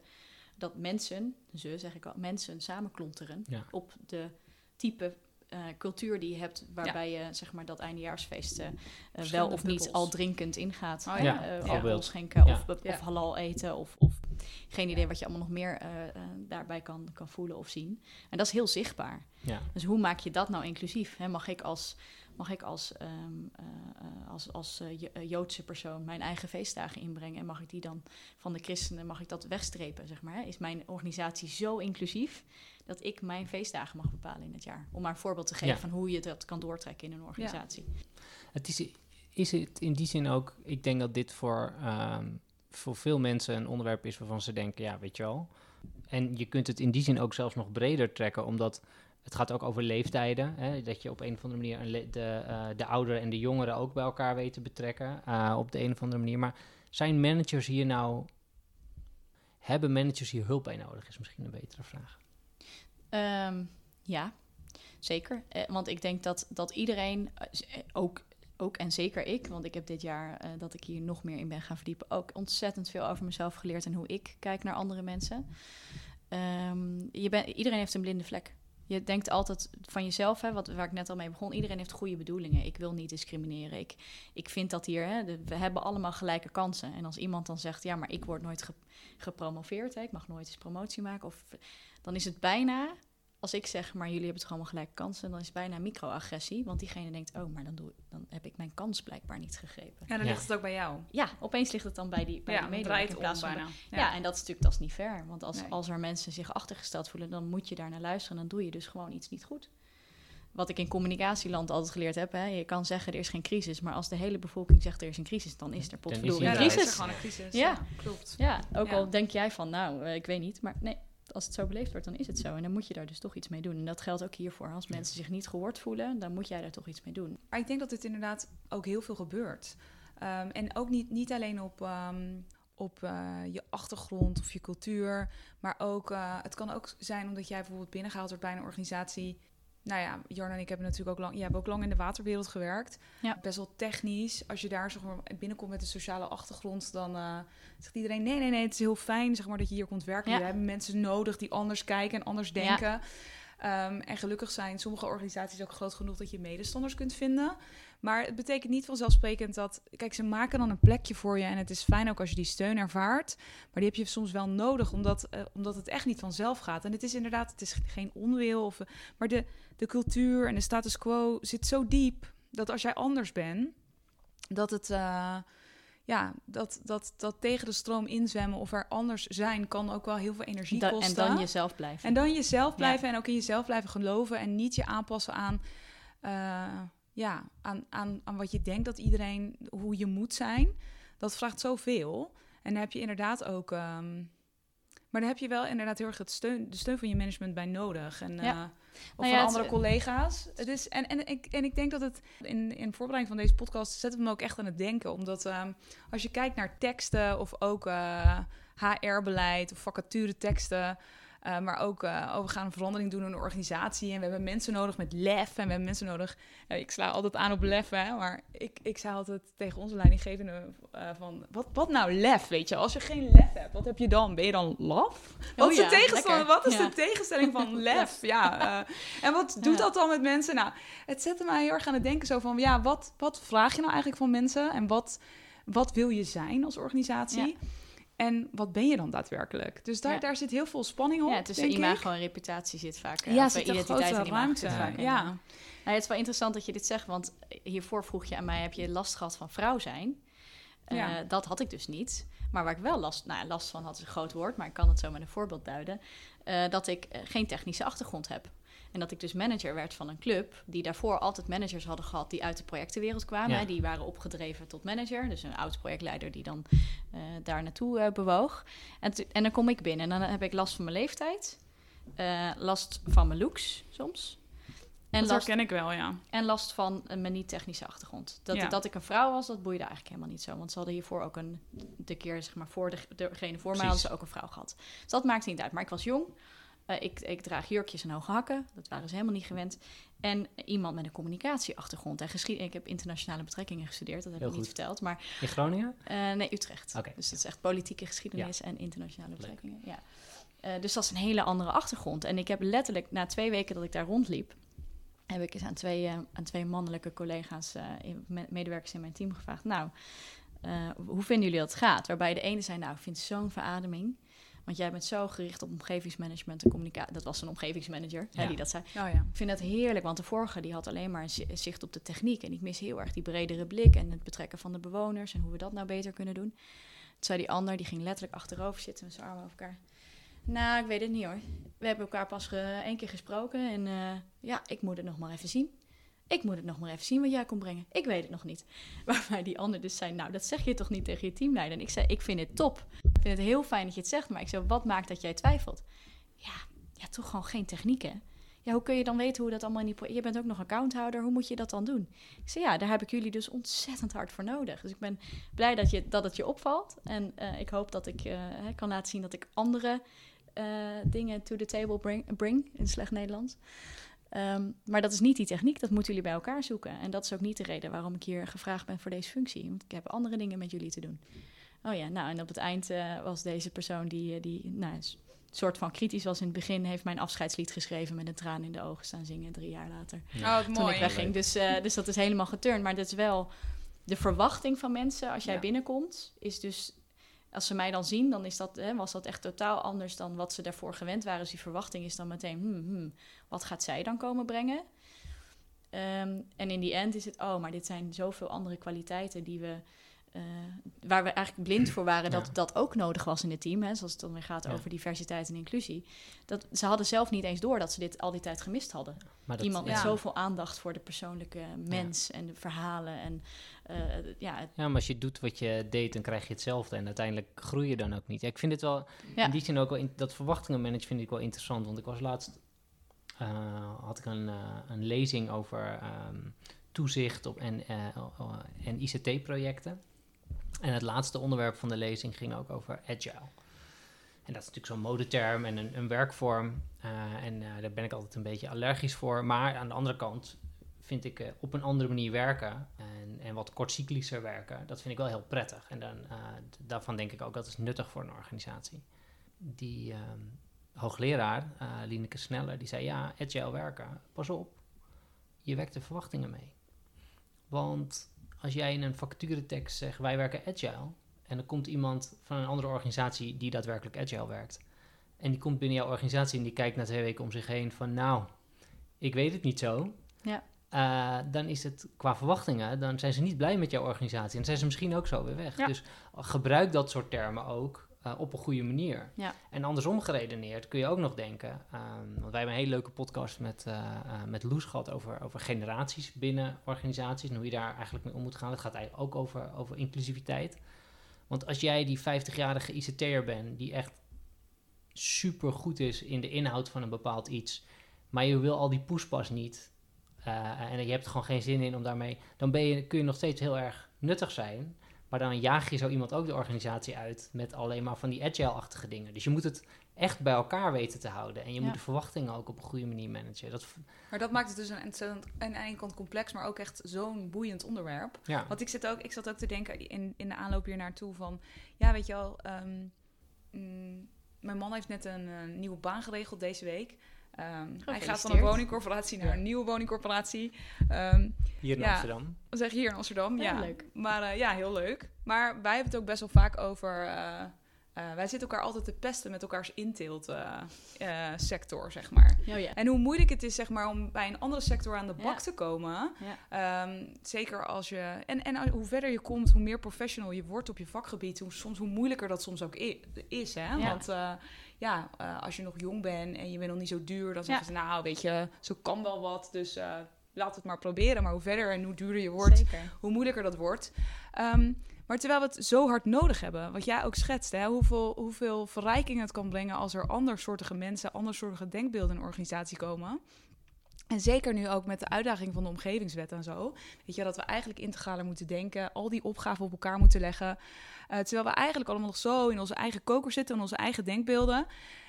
dat mensen, ze zeg ik al, mensen samenklonteren Ja. op de type eh, cultuur die je hebt, waarbij je zeg maar dat eindejaarsfeest eh, eh, wel of niet al drinkend ingaat. Oh ja, Eh, alcohol schenken Ja. of, of halal eten of, of geen idee wat je allemaal nog meer eh, eh, daarbij kan, kan voelen of zien. En dat is heel zichtbaar. Ja. Dus hoe maak je dat nou inclusief? Hè, mag ik als, mag ik als, ehm, eh, eh, als, als Jo- Joodse persoon mijn eigen feestdagen inbrengen? En mag ik die dan van de christenen, mag ik dat wegstrepen, zeg maar? Hè? Is mijn organisatie zo inclusief dat ik mijn feestdagen mag bepalen in het jaar? Om maar een voorbeeld te geven Ja. van hoe je dat kan doortrekken in een organisatie. Het is, is het in die zin ook, ik denk dat dit voor, ehm, voor veel mensen een onderwerp is waarvan ze denken, ja, weet je wel. En je kunt het in die zin ook zelfs nog breder trekken, omdat het gaat ook over leeftijden. Hè, dat je op een of andere manier de, eh, de ouderen en de jongeren ook bij elkaar weet te betrekken, eh, op de een of andere manier. Maar zijn managers hier nou, hebben managers hier hulp bij nodig, is misschien een betere vraag. Ehm, ja, zeker. Eh, want ik denk dat, dat iedereen, eh, eh, ook, ook en zeker ik, want ik heb dit jaar eh, dat ik hier nog meer in ben gaan verdiepen, ook ontzettend veel over mezelf geleerd en hoe ik kijk naar andere mensen. Ehm, je iedereen heeft een blinde vlek. Je denkt altijd van jezelf, hè, wat, waar ik net al mee begon. Iedereen heeft goede bedoelingen. Ik wil niet discrimineren. Ik, ik vind dat hier, hè, we hebben allemaal gelijke kansen. En als iemand dan zegt, ja, maar ik word nooit ge- gepromoveerd, hè, ik mag nooit eens promotie maken, of, dan is het bijna, als ik zeg, maar jullie hebben toch allemaal gelijke kansen, dan is het bijna microagressie. Want diegene denkt, oh, maar dan, doe, dan heb ik mijn kans blijkbaar niet gegrepen. Ja, dan Ja. ligt het ook bij jou. Ja, opeens ligt het dan bij die, bij Ja, die het medewerker om van bijna. ja. en dat is natuurlijk dat is niet fair. Want als, Nee. als er mensen zich achtergesteld voelen, dan moet je daar naar luisteren. Dan doe je dus gewoon iets niet goed. Wat ik in communicatieland altijd geleerd heb. Hè, je kan zeggen er is geen crisis. Maar als de hele bevolking zegt er is een crisis, dan is er potverdorie Ja, een er crisis. gewoon een crisis. Ja. Ja, klopt. Ja, ook Ja. al denk jij van nou, eh, ik weet niet. Maar nee, als het zo beleefd wordt, dan is het zo. En dan moet je daar dus toch iets mee doen. En dat geldt ook hiervoor. Als mensen zich niet gehoord voelen, dan moet jij daar toch iets mee doen. Maar ik denk dat dit inderdaad ook heel veel gebeurt. Ehm, en ook niet, niet alleen op, ehm, op eh, je achtergrond of je cultuur, maar ook, uh, het kan ook zijn omdat jij bijvoorbeeld binnengehaald wordt bij een organisatie. Nou ja, Jarno en ik hebben natuurlijk ook lang, jij hebt ook lang in de waterwereld gewerkt. Ja. Best wel technisch. Als je daar zeg maar, binnenkomt met een sociale achtergrond, dan uh, zegt iedereen: nee, nee, nee, het is heel fijn zeg maar, dat je hier komt werken. Ja. We hebben mensen nodig die anders kijken en anders denken. Ja. Um, en gelukkig zijn sommige organisaties ook groot genoeg dat je medestanders kunt vinden. Maar het betekent niet vanzelfsprekend dat... Kijk, ze maken dan een plekje voor je en het is fijn ook als je die steun ervaart. Maar die heb je soms wel nodig, omdat, uh, omdat het echt niet vanzelf gaat. En het is inderdaad, het is geen onwil. Of, maar de, de cultuur en de status quo zit zo diep... dat als jij anders bent, dat het... Uh, ja, dat, dat, dat tegen de stroom inzwemmen of er anders zijn... kan ook wel heel veel energie da kosten. En dan jezelf blijven. En dan jezelf blijven ja. en ook in jezelf blijven geloven... en niet je aanpassen aan... Uh, ja, aan, aan, aan wat je denkt dat iedereen, hoe je moet zijn. Dat vraagt zoveel. En dan heb je inderdaad ook. Um, maar daar heb je wel inderdaad heel erg het steun, de steun van je management bij nodig. En, ja. uh, of nou ja, van andere het, collega's. Het is, en, en, ik, en ik denk dat het in, in voorbereiding van deze podcast zetten we me ook echt aan het denken. Omdat um, als je kijkt naar teksten of ook uh, HR-beleid of vacature teksten. Uh, maar ook, uh, oh, we gaan een verandering doen in de organisatie. En we hebben mensen nodig met lef. En we hebben mensen nodig... Uh, ik sla altijd aan op lef, hè. Maar ik, ik zei altijd tegen onze leidinggevende van... Wat, wat nou lef, weet je? Als je geen lef hebt, wat heb je dan? Ben je dan laf? Wat oh, is, ja, de, tegenstelling, wat is ja. de tegenstelling van lef? ja, en wat doet dat dan met mensen? Nou, het zette mij heel erg aan het denken zo van... Ja, wat, wat vraag je nou eigenlijk van mensen? En wat, wat wil je zijn als organisatie? Ja. En wat ben je dan daadwerkelijk? Dus daar, ja. daar zit heel veel spanning op. Ja, tussen imago en reputatie zit vaak. Ja, of zit identiteit en ruimte. Vaak ja. Nou, het is wel interessant dat je dit zegt, want hiervoor vroeg je aan mij: heb je last gehad van vrouw zijn? Ja. Uh, dat had ik dus niet. Maar waar ik wel last, nou, last van had is een groot woord, maar ik kan het zo met een voorbeeld duiden. Uh, dat ik uh, geen technische achtergrond heb. En dat ik dus manager werd van een club die daarvoor altijd managers hadden gehad die uit de projectenwereld kwamen. Ja. Die waren opgedreven tot manager. Dus een oud projectleider die dan uh, daar naartoe uh, bewoog. En, en dan kom ik binnen en dan heb ik last van mijn leeftijd. Uh, last van mijn looks soms. En dat last, herken ik wel, ja. En last van mijn niet-technische achtergrond. Dat, ja. dat ik een vrouw was, dat boeide eigenlijk helemaal niet zo. Want ze hadden hiervoor ook een... De keer, zeg maar, voor de, degene voor mij hadden ze ook een vrouw gehad. Dus dat maakte niet uit. Maar ik was jong. Uh, ik, ik, draag jurkjes en hoge hakken. Dat waren ze helemaal niet gewend. En iemand met een communicatieachtergrond. En geschied... Ik heb internationale betrekkingen gestudeerd. Dat heb Heel ik niet verteld. Maar, In Groningen? uh, nee, Utrecht. Okay. Dus dat is echt politieke geschiedenis ja. en internationale betrekkingen. Ja. Uh, dus dat is een hele andere achtergrond. En ik heb letterlijk na twee weken dat ik daar rondliep... heb ik eens aan twee, aan twee mannelijke collega's, in, medewerkers in mijn team gevraagd... nou, hoe vinden jullie dat het gaat? Waarbij de ene zei, nou, ik vind het zo'n verademing... Want jij bent zo gericht op omgevingsmanagement en communicatie. Dat was een omgevingsmanager Ja. hè, die dat zei. Oh ja. Ik vind dat heerlijk, want de vorige die had alleen maar zicht op de techniek. En ik mis heel erg die bredere blik en het betrekken van de bewoners en hoe we dat nou beter kunnen doen. Toen zei die ander, die ging letterlijk achterover zitten met zijn armen over elkaar. Nou, ik weet het niet hoor. We hebben elkaar pas één keer gesproken en uh, ja, ik moet het nog maar even zien. Ik moet het nog maar even zien wat jij kon brengen. Ik weet het nog niet. Waarbij die ander dus zei, nou, dat zeg je toch niet tegen je teamleider? En ik zei, ik vind het top. Ik vind het heel fijn dat je het zegt. Maar ik zei, wat maakt dat jij twijfelt? Ja, ja toch gewoon geen techniek, hè? Ja, hoe kun je dan weten hoe dat allemaal in die... Je bent ook nog accounthouder, hoe moet je dat dan doen? Ik zei, ja, daar heb ik jullie dus ontzettend hard voor nodig. Dus ik ben blij dat, je, dat het je opvalt. En uh, ik hoop dat ik uh, kan laten zien dat ik andere uh, dingen to the table bring, bring in slecht Nederlands. Um, maar dat is niet die techniek, dat moeten jullie bij elkaar zoeken. En dat is ook niet de reden waarom ik hier gevraagd ben voor deze functie. Want ik heb andere dingen met jullie te doen. Oh ja, nou en op het eind uh, was deze persoon die, die nou, een soort van kritisch was in het begin... heeft mijn afscheidslied geschreven met een traan in de ogen staan zingen drie jaar later. Ja. Oh, toen mooi. ik wegging. Dus, uh, dus dat is helemaal geturnd. Maar dat is wel de verwachting van mensen als jij ja. binnenkomt... is dus als ze mij dan zien, dan is dat, hè, was dat echt totaal anders dan wat ze daarvoor gewend waren. Dus die verwachting is dan meteen, hmm, hmm, wat gaat zij dan komen brengen? Um, en in die end is het, oh, maar dit zijn zoveel andere kwaliteiten die we eh, waar we eigenlijk blind voor waren dat Ja. dat ook nodig was in het team. Hè, zoals het dan weer gaat Ja. over diversiteit en inclusie. Dat, ze hadden zelf niet eens door dat ze dit al die tijd gemist hadden. Dat, Iemand ja. met zoveel aandacht voor de persoonlijke mens en de verhalen. En eh, ja, het- Ja, maar als je doet wat je deed, dan krijg je hetzelfde. En uiteindelijk groei je dan ook niet. Ik vind het wel, in die zin ook wel, in, dat verwachtingenmanagement vind ik wel interessant. Want ik was laatst, eh, had ik een, een lezing over ehm, toezicht op en, en ICT-projecten. En het laatste onderwerp van de lezing ging ook over agile. En dat is natuurlijk zo'n modeterm en een, een werkvorm. eh, en eh, daar ben ik altijd een beetje allergisch voor. Maar aan de andere kant vind ik eh, op een andere manier werken en, en wat kortcyclischer werken, dat vind ik wel heel prettig. En dan, daarvan denk ik ook dat is nuttig voor een organisatie. Die ehm, hoogleraar, Lineke Sneller, die zei ja, agile werken, pas op, je wekt de verwachtingen mee. Want als jij in een vacaturetekst zegt wij werken agile, en er komt iemand van een andere organisatie die daadwerkelijk agile werkt, en die komt binnen jouw organisatie en die kijkt na twee weken om zich heen van nou, ik weet het niet zo. Ja. Eh, dan is het qua verwachtingen, dan zijn ze niet blij met jouw organisatie. En zijn ze misschien ook zo weer weg. Ja. Dus gebruik dat soort termen ook eh, op een goede manier. Ja. En andersom geredeneerd kun je ook nog denken. ehm, want wij hebben een hele leuke podcast met, eh, eh, met Loes gehad over, over generaties binnen organisaties. En hoe je daar eigenlijk mee om moet gaan. Het gaat eigenlijk ook over, over inclusiviteit. Want als jij die 50-jarige ICT'er bent, die echt super goed is in de inhoud van een bepaald iets, maar je wil al die poespas niet, en je hebt er gewoon geen zin in om daarmee, dan ben je, kun je nog steeds heel erg nuttig zijn. Maar dan jaag je zo iemand ook de organisatie uit met alleen maar van die agile-achtige dingen. Dus je moet het echt bij elkaar weten te houden. En je Ja. moet de verwachtingen ook op een goede manier managen. Dat, Maar dat maakt het dus een ontzettend aan de ene kant complex, maar ook echt zo'n boeiend onderwerp. ja. Want ik zit ook, ik zat ook te denken in, in de aanloop hier naartoe van, ja, weet je wel, ehm, mm, mijn man heeft net een, eh, nieuwe baan geregeld deze week. Ehm, hij gaat van een woningcorporatie naar Ja. een nieuwe woningcorporatie. Ehm, Hier in Ja. Amsterdam. zeg je hier in Amsterdam, Ja, ja. leuk. Maar eh, ja, heel leuk. Maar wij hebben het ook best wel vaak over. eh, eh, wij zitten elkaar altijd te pesten met elkaars inteelt-sector, zeg maar. Oh ja. En hoe moeilijk het is, zeg maar, om bij een andere sector aan de bak Ja. te komen. Ehm, zeker als je. En, en hoe verder je komt, hoe meer professional je wordt op je vakgebied. Hoe, soms hoe moeilijker dat soms ook is. Hè? Ja. Want eh, ja, eh, als je nog jong bent en je bent nog niet zo duur, dan Ja. zeggen ze, nou, weet je, zo kan wel wat. Dus eh, laat het maar proberen. Maar hoe verder en hoe duurder je wordt, Zeker. hoe moeilijker dat wordt. Ehm, maar terwijl we het zo hard nodig hebben, wat jij ook schetst, hè, hoeveel, hoeveel verrijking het kan brengen als er andersoortige mensen, andersoortige denkbeelden in een organisatie komen. En zeker nu ook met de uitdaging van de omgevingswet en zo. Weet je, dat we eigenlijk integraler moeten denken, al die opgaven op elkaar moeten leggen. Eh, terwijl we eigenlijk allemaal nog zo in onze eigen koker zitten, in onze eigen denkbeelden.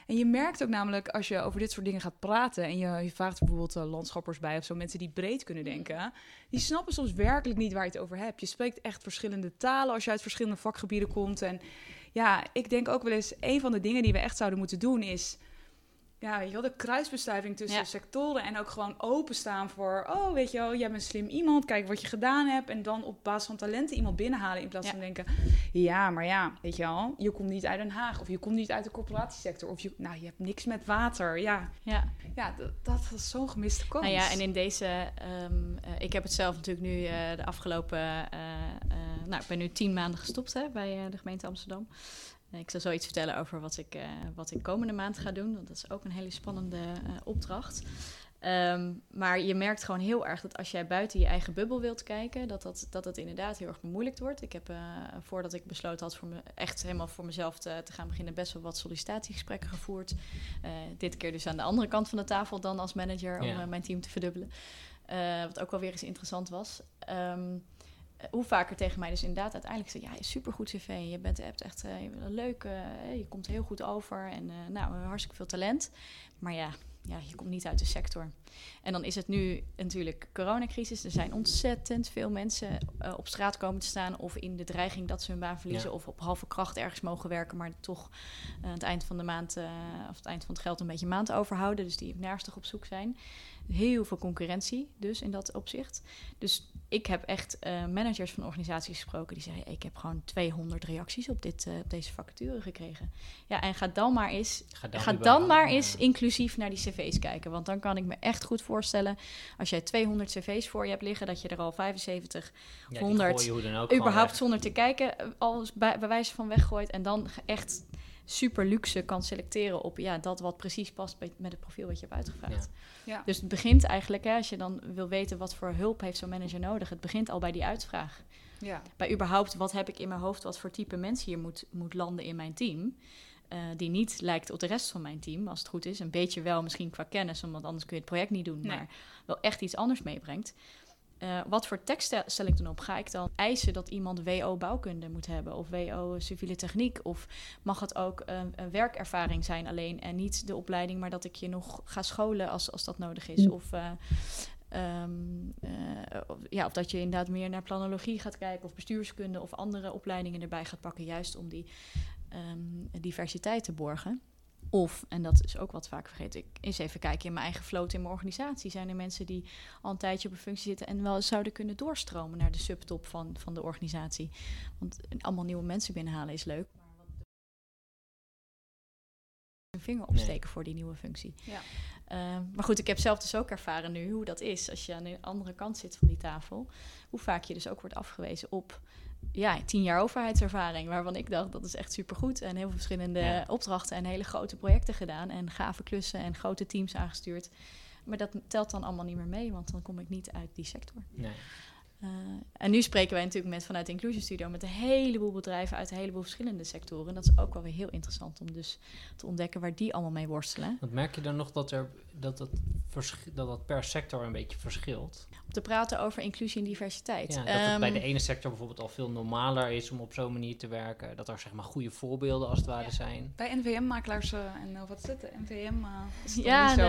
En je merkt ook namelijk als je over dit soort dingen gaat praten en je, je vraagt bijvoorbeeld eh, landschappers bij of zo, mensen die breed kunnen denken, die snappen soms werkelijk niet waar je het over hebt. Je spreekt echt verschillende talen als je uit verschillende vakgebieden komt. En ja, ik denk ook wel eens, een van de dingen die we echt zouden moeten doen is, ja, weet je wel, de kruisbestuiving tussen Ja. sectoren en ook gewoon openstaan voor, oh, weet je wel, jij bent een slim iemand, kijk wat je gedaan hebt en dan op basis van talenten iemand binnenhalen in plaats Ja. van denken, ja, maar ja, weet je wel, je komt niet uit Den Haag of je komt niet uit de corporatiesector of je, nou, je hebt niks met water. Ja, Ja. ja dat, dat is zo'n gemiste kans. Nou ja, en in deze, ehm, eh, ik heb het zelf natuurlijk nu eh, de afgelopen, eh, nou, ik ben nu tien maanden gestopt hè, bij de gemeente Amsterdam. Eh, ik zal zoiets vertellen over wat ik, eh, wat ik komende maand ga doen, want dat is ook een hele spannende eh, opdracht. Ehm, maar je merkt gewoon heel erg dat als jij buiten je eigen bubbel wilt kijken, dat dat, dat het inderdaad heel erg bemoeilijkt wordt. Ik heb, voordat ik besloten had voor me, echt helemaal voor mezelf te, te gaan beginnen, best wel wat sollicitatiegesprekken gevoerd. Dit keer dus aan de andere kant van de tafel dan als manager om Ja. mijn team te verdubbelen. Wat ook wel weer eens interessant was. Eh, hoe vaker tegen mij dus inderdaad uiteindelijk zei... ja, supergoed cv, je bent, hebt echt eh, je leuk... eh, je komt heel goed over en eh, nou, hartstikke veel talent. Maar ja, ja, je komt niet uit de sector. En dan is het nu natuurlijk coronacrisis. Er zijn ontzettend veel mensen eh, op straat komen te staan... of in de dreiging dat ze hun baan verliezen... Ja. of op halve kracht ergens mogen werken... maar toch eh, het eind van de maand... eh, of het eind van het geld een beetje maand overhouden. Dus die nergens op zoek zijn. Heel veel concurrentie dus in dat opzicht. Dus ik heb echt managers van organisaties gesproken die zeggen: ik heb gewoon 200 reacties op, dit, op deze vacature gekregen. Ja, en ga dan maar eens, Ga ga dan, maar eens inclusief naar die cv's kijken. Want dan kan ik me echt goed voorstellen, als jij 200 cv's voor je hebt liggen, dat je er al 75 ja, die 100 gooi je hoe dan ook gewoon überhaupt zonder te kijken eh, alles bij, bij wijze van weggooit. En dan echt super luxe kan selecteren op ja, dat wat precies past bij, met het profiel wat je hebt uitgevraagd. Ja. Dus het begint eigenlijk, hè, als je dan wil weten wat voor hulp heeft zo'n manager nodig, het begint al bij die uitvraag. Ja. Bij überhaupt wat heb ik in mijn hoofd, wat voor type mensen hier moet, moet landen in mijn team. Eh, die niet lijkt op de rest van mijn team, als het goed is. Een beetje wel misschien qua kennis, want anders kun je het project niet doen. Nee. Maar wel echt iets anders meebrengt. Eh, wat voor tekst stel- ik dan op? Ga ik dan eisen dat iemand WO bouwkunde moet hebben of WO civiele techniek? Of mag het ook een, een werkervaring zijn alleen en niet de opleiding, maar dat ik je nog ga scholen als, als dat nodig is? Of, eh, ehm, eh, of- ja, of dat je inderdaad meer naar planologie gaat kijken of bestuurskunde of andere opleidingen erbij gaat pakken, juist om die ehm, diversiteit te borgen. Of, en dat is ook wat vaak vergeten, ik eens even kijken in mijn eigen float in mijn organisatie. Zijn er mensen die al een tijdje op een functie zitten en wel zouden kunnen doorstromen naar de subtop van, van de organisatie? Want allemaal nieuwe mensen binnenhalen is leuk. Maar wat een vinger opsteken voor die nieuwe functie. Ja. Eh, maar goed, ik heb zelf dus ook ervaren nu hoe dat is als je aan de andere kant zit van die tafel. Hoe vaak je dus ook wordt afgewezen op ja, tien jaar overheidservaring. Waarvan ik dacht, dat is echt supergoed. En heel veel verschillende Ja. opdrachten en hele grote projecten gedaan. En gave klussen en grote teams aangestuurd. Maar dat telt dan allemaal niet meer mee, want dan kom ik niet uit die sector. Nee. Eh, en nu spreken wij natuurlijk met, vanuit de Inclusion Studio met een heleboel bedrijven uit een heleboel verschillende sectoren. En dat is ook wel weer heel interessant om dus te ontdekken waar die allemaal mee worstelen. Want merk je dan nog dat, er, dat, dat, dat dat per sector een beetje verschilt? Om te praten over inclusie en diversiteit. Ja, dat het bij Ehm, de ene sector bijvoorbeeld al veel normaler is om op zo'n manier te werken. Dat er zeg maar goede voorbeelden als het ware zijn. Bij NVM-makelaars eh, en eh, wat is het? De NVM eh, is Ja, niet de,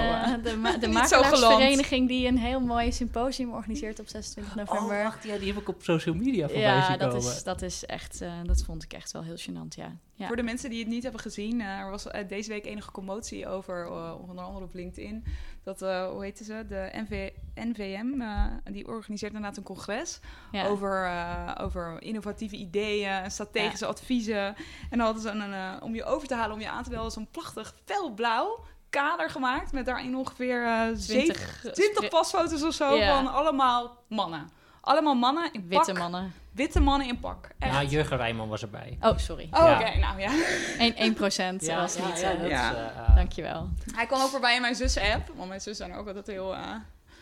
zo, de, ma- de niet zo makelaarsvereniging die een heel mooi symposium organiseert op 26 november. Oh, ja, die heb ik op social media voorbij ja, zien dat komen. is, dat is echt, eh, dat vond ik echt wel heel gênant, ja. ja. Voor de mensen die het niet hebben gezien, eh, er was eh, deze week enige commotie over, eh, onder andere op LinkedIn, dat, eh, hoe heette ze, de NV, NVM, eh, die organiseert inderdaad een congres ja. over, eh, over innovatieve ideeën, strategische adviezen. En dan hadden ze een, eh, om je over te halen, om je aan te melden, zo'n prachtig felblauw kader gemaakt met daarin ongeveer eh 20 20, 20 pasfoto's of zo van allemaal mannen. Allemaal mannen in Witte pak. mannen. Witte mannen in pak. Echt. Ja, Jurgen Rijman was erbij. Oh, sorry. Oh, Ja. oké. Nou ja. 1, 1 procent was niet. eh, dat Ja. eh, eh, Dankjewel. Hij kwam ook voorbij in mijn zus-app. Want mijn zus zijn ook altijd heel...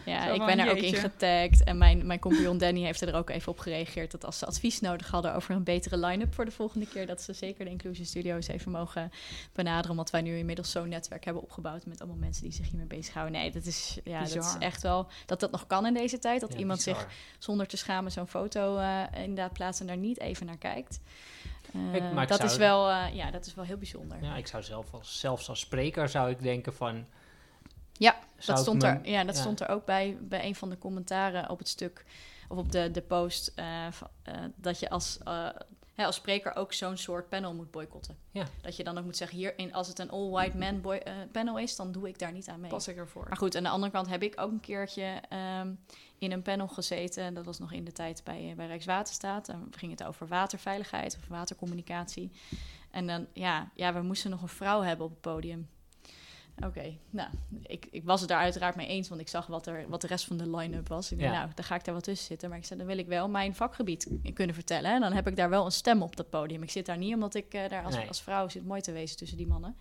Ja, Zo ik ben er ook in getagd. En mijn, mijn compagnon Danny heeft er ook even op gereageerd... dat als ze advies nodig hadden over een betere line-up voor de volgende keer... dat ze zeker de Inclusion Studios even mogen benaderen... omdat wij nu inmiddels zo'n netwerk hebben opgebouwd... met allemaal mensen die zich hiermee bezighouden. Nee, dat is, ja, dat is echt wel... dat dat nog kan in deze tijd. Dat ja, iemand zich zonder te schamen zo'n foto eh, inderdaad plaatst... en daar niet even naar kijkt. Eh, dat, zou- is wel, eh, ja, dat is wel heel bijzonder. Ja, ik zou zelf als, zelfs als spreker zou ik denken van... Ja, zou Dat stond, er, ja, dat ja. stond er ook bij, bij een van de commentaren op het stuk, of op de, de post, eh, eh, dat je als, eh, hè, als spreker ook zo'n soort panel moet boycotten. Ja. Dat je dan ook moet zeggen, hier, in, als het een all-white man boy, panel is, dan doe ik daar niet aan mee. pas ik ervoor. Maar goed, aan de andere kant heb ik ook een keertje ehm, in een panel gezeten. Dat was nog in de tijd bij, bij Rijkswaterstaat. En ging het over waterveiligheid of watercommunicatie. En dan, ja, ja, we moesten nog een vrouw hebben op het podium. Oké, nou, ik, ik was het daar uiteraard mee eens, want ik zag wat, er, wat de rest van de line-up was. Ik dacht, nou, dan ga ik daar wat tussen zitten. Maar ik zei, dan wil ik wel mijn vakgebied kunnen vertellen. En dan heb ik daar wel een stem op dat podium. Ik zit daar niet omdat ik eh, daar als, Nee. als vrouw zit mooi te wezen tussen die mannen.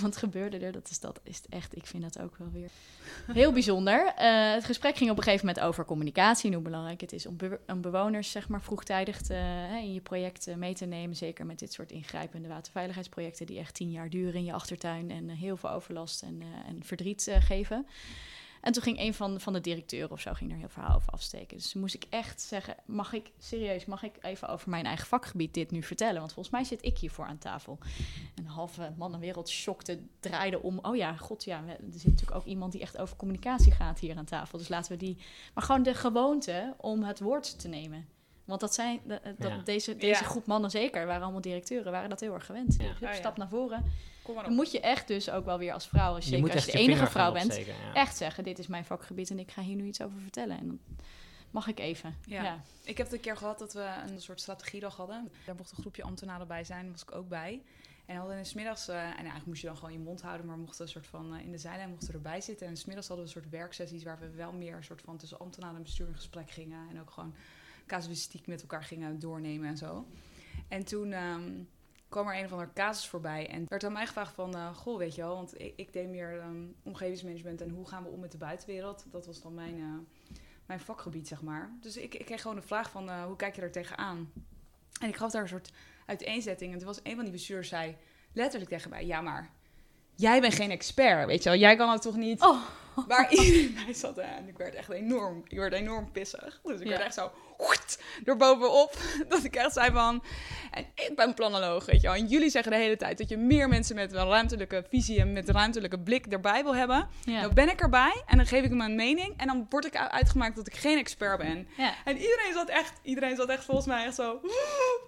Wat gebeurde er? Dat is, dat is echt, ik vind dat ook wel weer heel bijzonder. Eh, het gesprek ging op een gegeven moment over communicatie en hoe belangrijk het is om, be- om bewoners zeg maar, vroegtijdig te, in je project eh, mee te nemen. Zeker met dit soort ingrijpende waterveiligheidsprojecten die echt tien jaar duren in je achtertuin en eh, heel veel overlast en, en verdriet geven. En toen ging een van, van de directeuren of zo ging er een heel verhaal over afsteken. Dus toen moest ik echt zeggen, mag ik, serieus, mag ik even over mijn eigen vakgebied dit nu vertellen? Want volgens mij zit ik hiervoor aan tafel. En de halve mannenwereld schokte, draaide om. Oh ja, god ja, er zit natuurlijk ook iemand die echt over communicatie gaat hier aan tafel. Dus laten we die... Maar gewoon de gewoonte om het woord te nemen. Want dat zijn, de- dat, Ja. deze, deze Ja. groep mannen zeker, waren allemaal directeuren, waren dat heel erg gewend. Ja. Dus hup, Oh ja. stap naar voren. Kom maar Dan moet je echt dus ook wel weer als vrouw, als, Je zeker als je de enige vrouw bent, opsteken, ja. echt zeggen: Dit is mijn vakgebied en ik ga hier nu iets over vertellen. En dan mag ik even. Ja. Ja. Ik heb het een keer gehad dat we een soort strategiedag hadden. Daar mocht een groepje ambtenaren bij zijn, daar was ik ook bij. En we hadden in 's middags, eh, en eigenlijk moest je dan gewoon je mond houden, maar mochten een soort van eh, in de zijlijn mochten erbij zitten. En 's middags hadden we een soort werksessies waar we wel meer een soort van tussen ambtenaren en bestuur in gesprek gingen. En ook gewoon casuïstiek met elkaar gingen doornemen en zo. En toen ehm, kwam er een of andere casus voorbij en werd aan mij gevraagd van, eh, goh, weet je wel, want ik, ik deed meer ehm, omgevingsmanagement en hoe gaan we om met de buitenwereld. Dat was dan mijn, eh, mijn vakgebied, zeg maar. Dus ik, ik kreeg gewoon de vraag van, eh, hoe kijk je er tegenaan? En ik gaf daar een soort uiteenzetting. En toen was een van die bestuurders zei letterlijk tegen mij, ja maar, jij bent geen expert, weet je wel. Jij kan het toch niet... Oh. Waar iedereen bij zat. En ik werd echt enorm, ik werd enorm pissig. Dus ik Ja. werd echt zo door bovenop. Dat ik echt zei van, en ik ben planoloog, weet je wel. En jullie zeggen de hele tijd dat je meer mensen met een ruimtelijke visie en met een ruimtelijke blik erbij wil hebben. Ja. Dan ben ik erbij en dan geef ik mijn mening. En dan word ik uitgemaakt dat ik geen expert ben. Ja. En iedereen zat echt, iedereen zat echt volgens mij echt zo,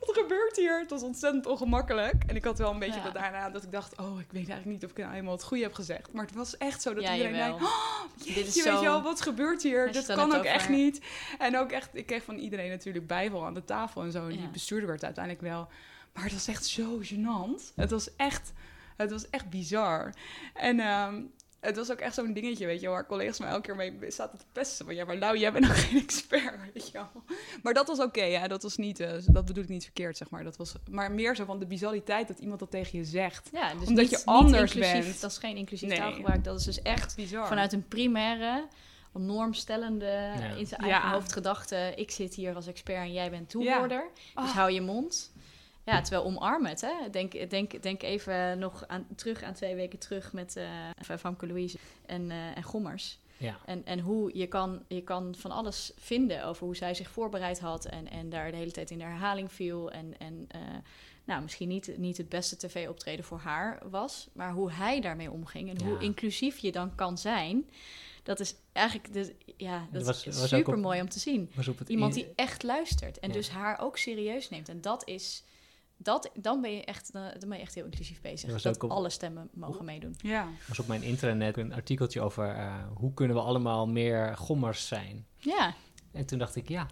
wat gebeurt hier? Het was ontzettend ongemakkelijk. En ik had wel een beetje Ja. dat daarna dat ik dacht, oh, ik weet eigenlijk niet of ik nou helemaal het goede heb gezegd. Maar het was echt zo dat iedereen denkt, oh, Dit is weet je zo- wel, wat gebeurt hier? Dat kan ook echt niet. En ook echt, ik kreeg van iedereen natuurlijk bijval aan de tafel en zo. En die bestuurder werd uiteindelijk wel. Maar het was echt zo gênant. Het was echt, het was echt bizar. En ehm, het was ook echt zo'n dingetje, weet je, waar collega's mij elke keer mee zaten te pesten. Van ja, maar nou, jij bent nog geen expert, weet je wel. Maar dat was oké, ja, dat was niet, eh, dat bedoel ik niet verkeerd, zeg maar. Dat was, maar meer zo van de bizarriteit dat iemand dat tegen je zegt. Ja, dus Omdat niet, je anders inclusief, bent. Dat is geen inclusief Nee. taalgebruik. Dat is dus echt Bizar. vanuit een primaire, normstellende, in zijn eigen Ja. hoofd gedachte. Ik zit hier als expert en jij bent toehoorder. Dus Ah. hou je mond. Ja, terwijl omarm het. Hè? Denk, denk, denk even nog aan, terug aan twee weken terug met eh Famke Louise en, eh, en Gommers. Ja. En, en hoe je kan, je kan van alles vinden over hoe zij zich voorbereid had en, en daar de hele tijd in de herhaling viel. En, en eh, nou, misschien niet, niet het beste tv-optreden voor haar was, maar hoe hij daarmee omging en Ja. hoe inclusief je dan kan zijn. Dat is eigenlijk de, ja, dat was- is super op- mooi om te zien. Was op het Iemand die echt luistert en Ja. dus haar ook serieus neemt. En dat is, dat, dan, ben je echt, dan ben je echt heel inclusief bezig. Dat op- alle stemmen mogen meedoen. Ja. was op mijn intranet een artikeltje over eh, hoe kunnen we allemaal meer gommers zijn. Ja, En toen dacht ik, ja,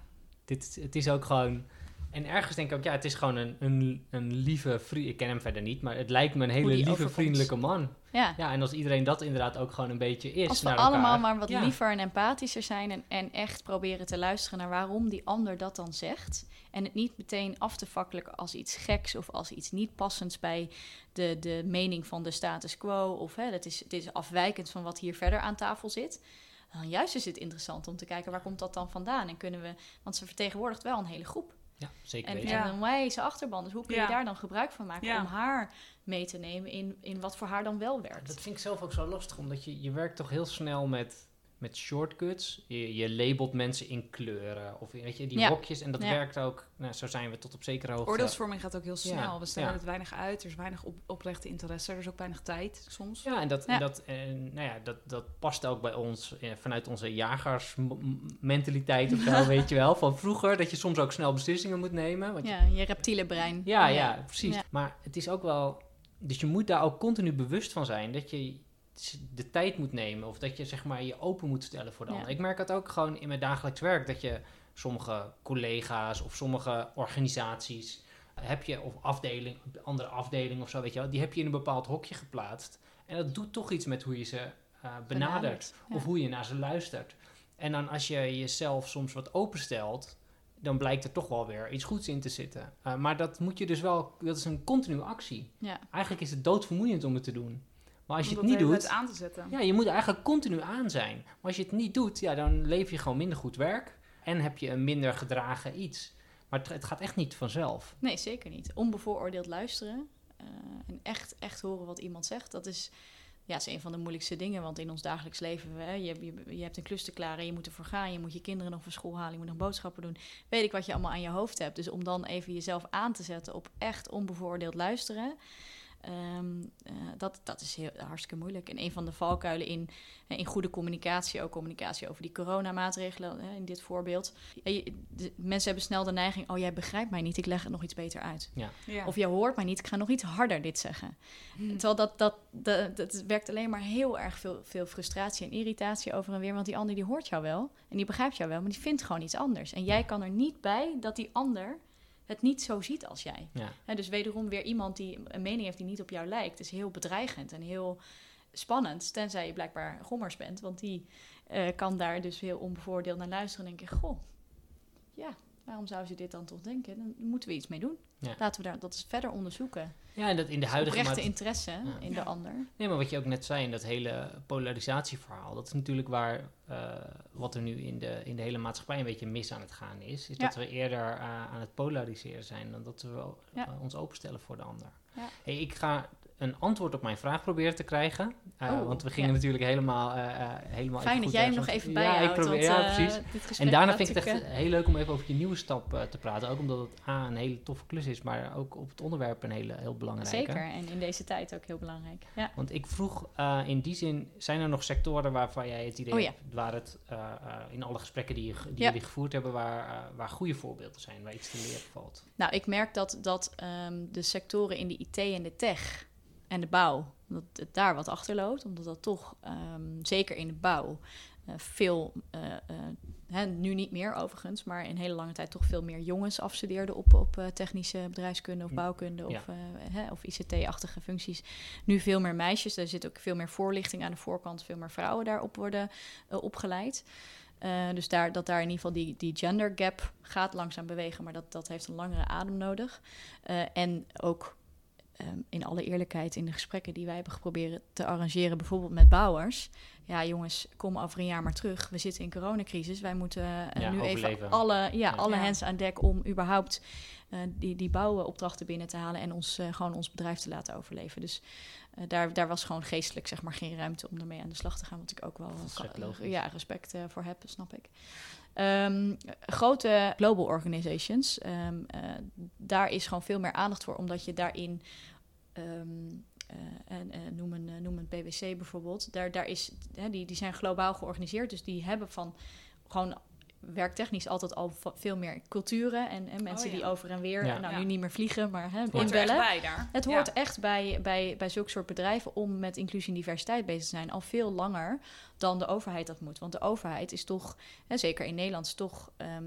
dit, het is ook gewoon... En ergens denk ik ook, ja, het is gewoon een, een, een lieve vriend. Ik ken hem verder niet, maar het lijkt me een hele lieve, overkomt. vriendelijke man. ja. Ja, en als iedereen dat inderdaad ook gewoon een beetje is Als we naar elkaar. allemaal maar wat Ja. liever en empathischer zijn en, en echt proberen te luisteren naar waarom die ander dat dan zegt. En het niet meteen af te fakkelijken als iets geks of als iets niet passends bij de, de mening van de status quo. Of hè, dat is, het is afwijkend van wat hier verder aan tafel zit. Dan juist is het interessant om te kijken waar komt dat dan vandaan. En kunnen we, want ze vertegenwoordigt wel een hele groep. Ja, zeker En, weten. Ja. en een wijze achterban. Dus hoe kun je Ja. daar dan gebruik van maken Ja. om haar mee te nemen in, in wat voor haar dan wel werkt? Dat vind ik zelf ook zo lastig, omdat je, je werkt toch heel snel met, met shortcuts. Je, je labelt mensen in kleuren of weet je, die Ja. hokjes. En dat Ja. werkt ook, nou, zo zijn we tot op zekere hoogte. Oordeelsvorming gaat ook heel snel. Ja, We stellen ja. het weinig uit. Er is weinig op, oprechte interesse. Er is ook weinig tijd soms. Ja, en dat, Ja. En dat, en, nou ja, dat, dat past ook bij ons eh, vanuit onze jagersmentaliteit of zo, weet je wel. Van vroeger, dat je soms ook snel beslissingen moet nemen. Want je- Ja, je reptiele brein. ja, ja, precies. Ja. Maar het is ook wel... Dus je moet daar ook continu bewust van zijn dat je de tijd moet nemen. Of dat je zeg maar je open moet stellen voor de Ja. ander. Ik merk dat ook gewoon in mijn dagelijks werk. Dat je sommige collega's of sommige organisaties... heb je, of afdeling, andere afdeling of zo, weet je wel... die heb je in een bepaald hokje geplaatst. En dat doet toch iets met hoe je ze eh, benadert. ja. Of hoe je naar ze luistert. En dan als je jezelf soms wat openstelt, dan blijkt er toch wel weer iets goeds in te zitten. Uh, maar dat moet je dus wel, dat is een continue actie. Ja. Eigenlijk is het doodvermoeiend om het te doen. Maar als je het niet doet, aan te zetten. ja, je moet eigenlijk continu aan zijn. Maar als je het niet doet, ja, dan lever je gewoon minder goed werk en heb je een minder gedragen iets. Maar het, het gaat echt niet vanzelf. Nee, zeker niet. Onbevooroordeeld luisteren eh, en echt, echt horen wat iemand zegt, dat is, ja, is een van de moeilijkste dingen. Want in ons dagelijks leven, hè, je, je, je hebt een klus te klaren, je moet ervoor gaan, je moet je kinderen nog van school halen, je moet nog boodschappen doen. Weet ik wat je allemaal aan je hoofd hebt. Dus om dan even jezelf aan te zetten op echt onbevooroordeeld luisteren. Ehm, eh, dat, dat is heel, hartstikke moeilijk. En een van de valkuilen in, eh, in goede communicatie, ook communicatie over die coronamaatregelen hè, in dit voorbeeld. Je- de, mensen hebben snel de neiging, oh jij begrijpt mij niet, ik leg het nog iets beter uit. Ja. Ja. Of je hoort mij niet, ik ga nog iets harder dit zeggen. Terwijl dat, dat, dat, dat werkt alleen maar heel erg veel, veel frustratie en irritatie over en weer. Want die ander die hoort jou wel en die begrijpt jou wel, maar die vindt gewoon iets anders. En jij kan er niet bij dat die ander het niet zo ziet als jij. Ja. Dus wederom weer iemand die een mening heeft die niet op jou lijkt, is heel bedreigend en heel spannend. Tenzij je blijkbaar gommers bent, want die eh, kan daar dus heel onbevoordeeld naar luisteren en denken: Goh, ja, waarom zou ze dit dan toch denken? Dan moeten we iets mee doen. Ja. Laten we daar, dat is verder onderzoeken. ja, en dat in de huidige... Oprechte maat- interesse Ja. in de ander. Nee, maar wat je ook net zei in dat hele polarisatieverhaal, dat is natuurlijk waar eh, wat er nu in de, in de hele maatschappij een beetje mis aan het gaan is. Is dat we eerder eh, aan het polariseren zijn dan dat we eh, ons openstellen voor de ander. Ja. Hey, ik ga een antwoord op mijn vraag proberen te krijgen. eh, Oh, want we gingen ja. natuurlijk helemaal, eh, eh, helemaal Fijn dat jij hem nog even ja, bijhoudt. ik probeer, ja, precies. En daarna vind ik het echt heel leuk om even over je nieuwe stap te praten. Ook omdat het A, een hele toffe klus is, maar ook op het onderwerp een hele heel belangrijke. Zeker, en in deze tijd ook heel belangrijk. Ja. Want ik vroeg in die zin, zijn er nog sectoren waarvan jij het idee Oh ja. hebt, waar het in alle gesprekken die, je, die Ja. jullie gevoerd hebben, waar, waar goede voorbeelden zijn, waar iets te leren valt? Nou, ik merk dat, dat ehm, de sectoren in de IT en de tech en de bouw, dat het daar wat achterloopt. Omdat dat toch, ehm, zeker in de bouw, eh, veel, eh, hè, nu niet meer overigens, maar in hele lange tijd toch veel meer jongens afstudeerden op, op technische bedrijfskunde of Mm, bouwkunde of, ja. hè, of ICT-achtige functies. Nu veel meer meisjes, er zit ook veel meer voorlichting aan de voorkant, veel meer vrouwen daarop worden opgeleid. Dus daar, dat daar in ieder geval die, die gender gap gaat langzaam bewegen, maar dat, dat heeft een langere adem nodig. En ook ehm, in alle eerlijkheid in de gesprekken die wij hebben geprobeerd te arrangeren, bijvoorbeeld met bouwers. Ja, jongens, kom over een jaar maar terug. We zitten in coronacrisis. Wij moeten eh, Ja, nu overleven. even alle, ja, alle hands aan dek om überhaupt eh, die, die bouwopdrachten binnen te halen en ons eh, gewoon ons bedrijf te laten overleven. Dus eh, daar, daar was gewoon geestelijk zeg maar geen ruimte om ermee aan de slag te gaan. Wat ik ook wel ja, respect eh, voor heb, snap ik. Ehm, grote global organizations, ehm, eh, daar is gewoon veel meer aandacht voor, omdat je daarin. eh, en, eh, noem, een, noem een PwC bijvoorbeeld. Daar, daar is, die, die zijn globaal georganiseerd. Dus die hebben van gewoon werktechnisch altijd al veel meer culturen. En, en mensen Oh, ja. die over en weer, Ja. nou Ja. nu niet meer vliegen, maar hè, Hoort er echt inbellen. bij daar. Het Ja. hoort echt bij, bij, bij zulke soort bedrijven om met inclusie en diversiteit bezig te zijn. Al veel langer dan de overheid dat moet. Want de overheid is toch, hè, zeker in Nederland, is toch. ehm, eh, eh, eh,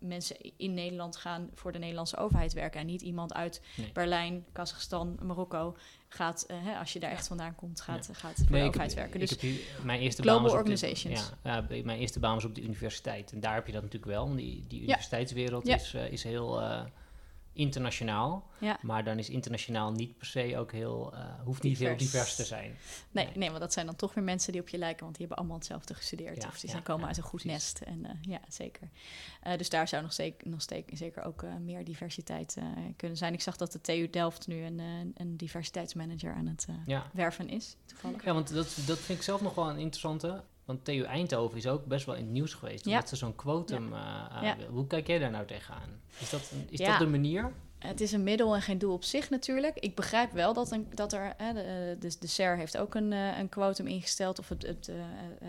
mensen in Nederland gaan voor de Nederlandse overheid werken. En niet iemand uit Nee. Berlijn, Kazachstan, Marokko gaat, eh, hè, als je daar Ja. echt vandaan komt, gaat, gaat voor Nee, de overheid heb, werken. Dus hier, mijn eerste global baan was op de- organizations. ja, ja, mijn eerste baan was op de universiteit. En daar heb je dat natuurlijk wel. want Die, die universiteitswereld is, eh, is heel eh, internationaal. ja, Maar dan is internationaal niet per se ook heel, eh, hoeft niet heel Divers. divers te zijn. nee, Nee. nee, want dat zijn dan toch weer mensen die op je lijken, want die hebben allemaal hetzelfde gestudeerd. Ja, of die ja, zijn komen uit een goed precies. nest. En eh, ja, zeker. Eh, dus daar zou nog, zeker, nog steek- zeker ook meer diversiteit kunnen zijn. Ik zag dat de TU Delft nu een, een diversiteitsmanager aan het werven is, toevallig. ja want dat, dat vind ik zelf nog wel een interessante. Want TU Eindhoven is ook best wel in het nieuws geweest. Ja. Omdat ze zo'n quotum eh, Ja. wil. Hoe kijk jij daar nou tegenaan? Is dat, een- is Ja. dat de manier? Het is een middel en geen doel op zich natuurlijk. Ik begrijp wel dat, een, dat er... Hè, de, de, de SER heeft ook een, eh, een quotum ingesteld. Of het, het, eh,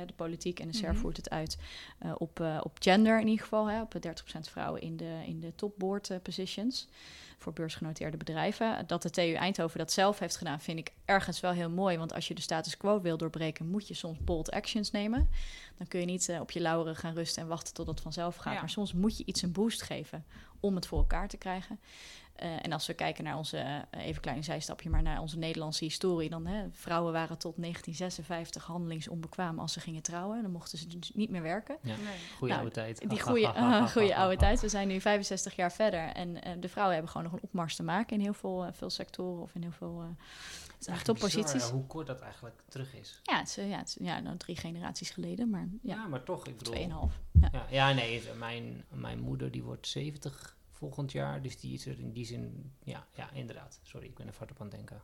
eh, de politiek en de SER Mhm. voert het uit eh, op, eh, op gender in ieder geval. Hè, op 30% vrouwen in de, in de topboard eh, positions. Voor beursgenoteerde bedrijven. Dat de TU Eindhoven dat zelf heeft gedaan, vind ik ergens wel heel mooi. Want als je de status quo wil doorbreken, moet je soms bold actions nemen. Dan kun je niet eh, op je lauweren gaan rusten en wachten tot het vanzelf gaat. Ja. Maar soms moet je iets een boost geven om het voor elkaar te krijgen. Eh, en als we kijken naar onze, eh, even een klein zijstapje, maar naar onze Nederlandse historie, dan hè, vrouwen waren tot 1956 handelingsonbekwaam als ze gingen trouwen. Dan mochten ze dus niet meer werken. Nee. Goeie Nou, oude tijd. Die goede, goede oude tijd. We zijn nu 65 jaar verder en eh, de vrouwen hebben gewoon nog een opmars te maken in heel veel, veel sectoren of in heel veel eh, Het is eigenlijk topposities. bizar, hoe kort dat eigenlijk terug is. Ja, het is, ja, het is, ja nou, drie generaties geleden, maar Ja, ja, maar toch. Ik bedoel, tweeënhalf. Ja, ja nee, is- mijn, mijn moeder die wordt 70 volgend jaar, dus die is er in die zin, ja, ja inderdaad. Sorry, ik ben er hard op aan het denken.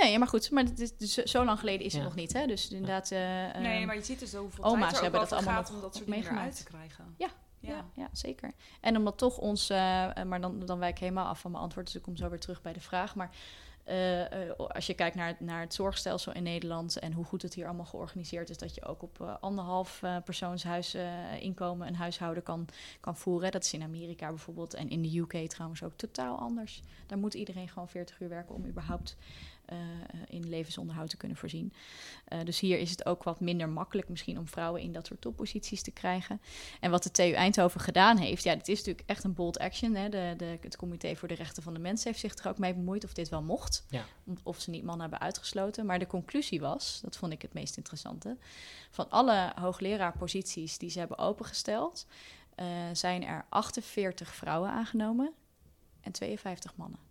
Nee, ja, maar goed, maar het is, dus zo lang geleden is het Ja. nog niet, hè? Dus inderdaad... eh, Nee, ehm, maar je ziet dus hoeveel oma's tijd er hebben dat allemaal gaat nog om dat soort eruit te meegemaakt. krijgen. Ja. ja, Ja. ja, zeker. En omdat toch ons, eh, eh, maar dan, dan wijk ik helemaal af van mijn antwoord, dus ik kom zo weer terug bij de vraag. Maar eh, als je kijkt naar, naar het zorgstelsel in Nederland en hoe goed het hier allemaal georganiseerd is, dat je ook op eh, anderhalf eh, persoonshuis inkomen een huishouden kan, kan voeren. Dat is in Amerika bijvoorbeeld en in de UK trouwens ook totaal anders. Daar moet iedereen gewoon 40 uur werken om überhaupt eh, in levensonderhoud te kunnen voorzien. Eh, dus hier is het ook wat minder makkelijk misschien om vrouwen in dat soort topposities te krijgen. En wat de TU Eindhoven gedaan heeft, ja, dit is natuurlijk echt een bold action. Hè. De, de, het Comité voor de Rechten van de Mens heeft zich er ook mee bemoeid of dit wel mocht. Ja. Of ze niet mannen hebben uitgesloten. Maar de conclusie was, dat vond ik het meest interessante, van alle hoogleraarposities die ze hebben opengesteld, eh, zijn er 48 vrouwen aangenomen en 52 mannen.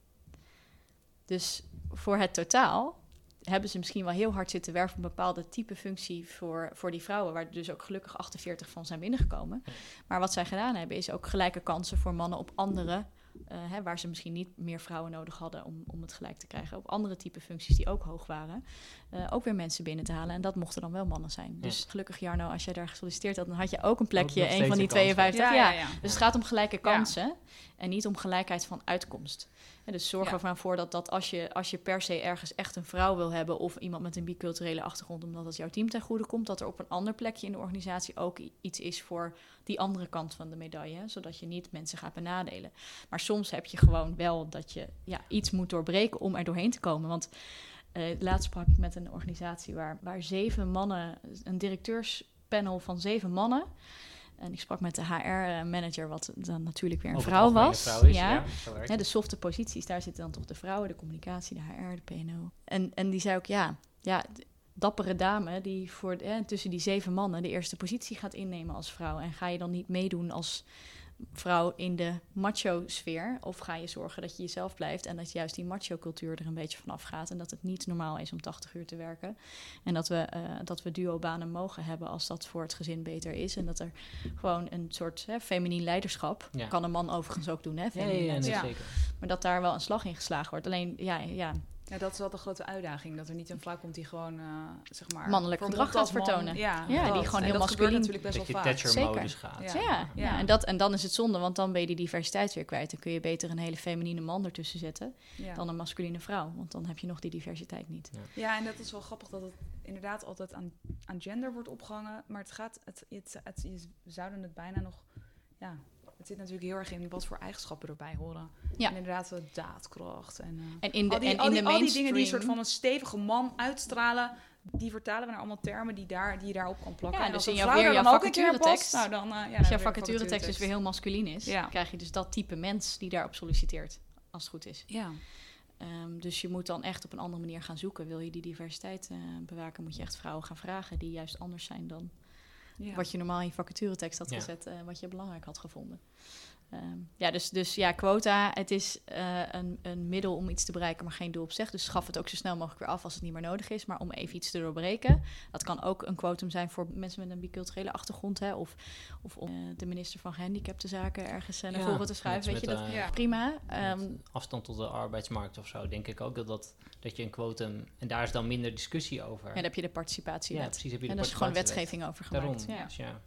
Dus voor het totaal hebben ze misschien wel heel hard zitten werven op een bepaalde type functie voor, voor die vrouwen, waar dus ook gelukkig 48 van zijn binnengekomen. Maar wat zij gedaan hebben, is ook gelijke kansen voor mannen op andere, eh, hè, waar ze misschien niet meer vrouwen nodig hadden om, om het gelijk te krijgen, op andere type functies die ook hoog waren, eh, ook weer mensen binnen te halen. En dat mochten dan wel mannen zijn. Dus gelukkig, Jarno, als jij daar gesolliciteerd had, dan had je ook een plekje, een van die een kans. 52. Ja, Ja, ja, ja. Dus het gaat om gelijke kansen en niet om gelijkheid van uitkomst. En dus zorg ervan voor dat, dat als, je, als je per se ergens echt een vrouw wil hebben of iemand met een biculturele achtergrond, omdat het jouw team ten goede komt, dat er op een ander plekje in de organisatie ook iets is voor die andere kant van de medaille, zodat je niet mensen gaat benadelen. Maar soms heb je gewoon wel dat je ja, iets moet doorbreken om er doorheen te komen. Want eh, laatst sprak ik met een organisatie waar, waar zeven mannen, een directeurspanel van zeven mannen. En ik sprak met de HR-manager, wat dan natuurlijk weer een Over vrouw was. een vrouw is, ja. de softe posities, daar zitten dan toch de vrouwen, de communicatie, de HR, de PNO. En, en die zei ook, ja, ja, dappere dame die voor eh, tussen die zeven mannen de eerste positie gaat innemen als vrouw. En ga je dan niet meedoen als vrouw in de macho-sfeer? Of ga je zorgen dat je jezelf blijft en dat juist die macho-cultuur er een beetje vanaf gaat en dat het niet normaal is om 80 uur te werken? En dat we, eh, dat we duo-banen mogen hebben als dat voor het gezin beter is. En dat er gewoon een soort hè, feminien leiderschap, Ja. kan een man overigens ook doen, hè? Ja. zeker. maar dat daar wel een slag in geslagen wordt. Alleen, ja, ja Ja, dat is wel de grote uitdaging. Dat er niet een vrouw komt die gewoon, eh, zeg maar... Mannelijk gedrag gaat man. vertonen. Ja, Ja, die gewoon En heel masculien- natuurlijk best Dat je wel vaak. Thatcher-modus Zeker. gaat. Ja. ja, ja. Ja. En, dat, en dan is het zonde, want dan ben je die diversiteit weer kwijt. Dan kun je beter een hele feminine man ertussen zetten Ja. dan een masculine vrouw. Want dan heb je nog die diversiteit niet. Ja, en dat is wel grappig dat het inderdaad altijd aan, aan gender wordt opgehangen. Maar het gaat, het, het, het, je zouden het bijna nog, ja, het zit natuurlijk heel erg in wat voor eigenschappen erbij horen. Ja. En inderdaad, de daadkracht en, eh, En in de, al die, en al in die, de al die dingen die een soort van een stevige man uitstralen, die vertalen we naar allemaal termen die, daar, die je daarop kan plakken. Ja, En dus in jouw- weer jouw vacaturetekst. Nou, dan, eh, ja, als jouw vacaturetekst dus weer heel masculien is... Ja. krijg je dus dat type mens die daarop solliciteert. Als het goed is. Ja, Ehm, dus je moet dan echt op een andere manier gaan zoeken. Wil je die diversiteit eh, bewaken, moet je echt vrouwen gaan vragen... die juist anders zijn dan ja. wat je normaal in je vacaturetekst had gezet, eh, wat je belangrijk had gevonden. Ehm, ja, dus, dus ja, quota, het is eh, een, een middel om iets te bereiken, maar geen doel op zich. Dus schaf het ook zo snel mogelijk weer af als het niet meer nodig is. Maar om even iets te doorbreken. Dat kan ook een quotum zijn voor mensen met een biculturele achtergrond. Hè, of of om eh, de minister van Gehandicaptenzaken ergens eh, naar Ja, voren te schuiven. Weet met, je, dat, Ja. prima. Ehm, afstand tot de arbeidsmarkt of zo, denk ik ook dat, dat, dat je een quotum... En daar is dan minder discussie over. ja, daar heb je de participatiewet. Ja, precies. Heb je en daar is gewoon wetgeving over Daarom, gemaakt. Ja. dus ja.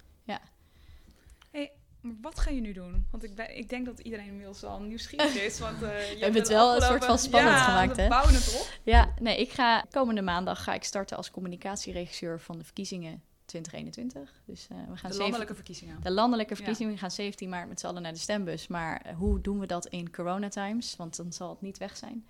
Maar wat ga je nu doen? Want ik, ben, ik denk dat iedereen inmiddels wel nieuwsgierig is. Want, eh, je hebt hebben het wel een soort van spannend ja, gemaakt, we hè? bouwen het op. Ja, nee, ik ga komende maandag ga ik starten als communicatieregisseur van de verkiezingen 2021. Dus eh, we gaan De zeven- landelijke verkiezingen. de landelijke verkiezingen we gaan 17 maart met z'n allen naar de stembus. Maar eh, hoe doen we dat in coronatimes? Want dan zal het niet weg zijn.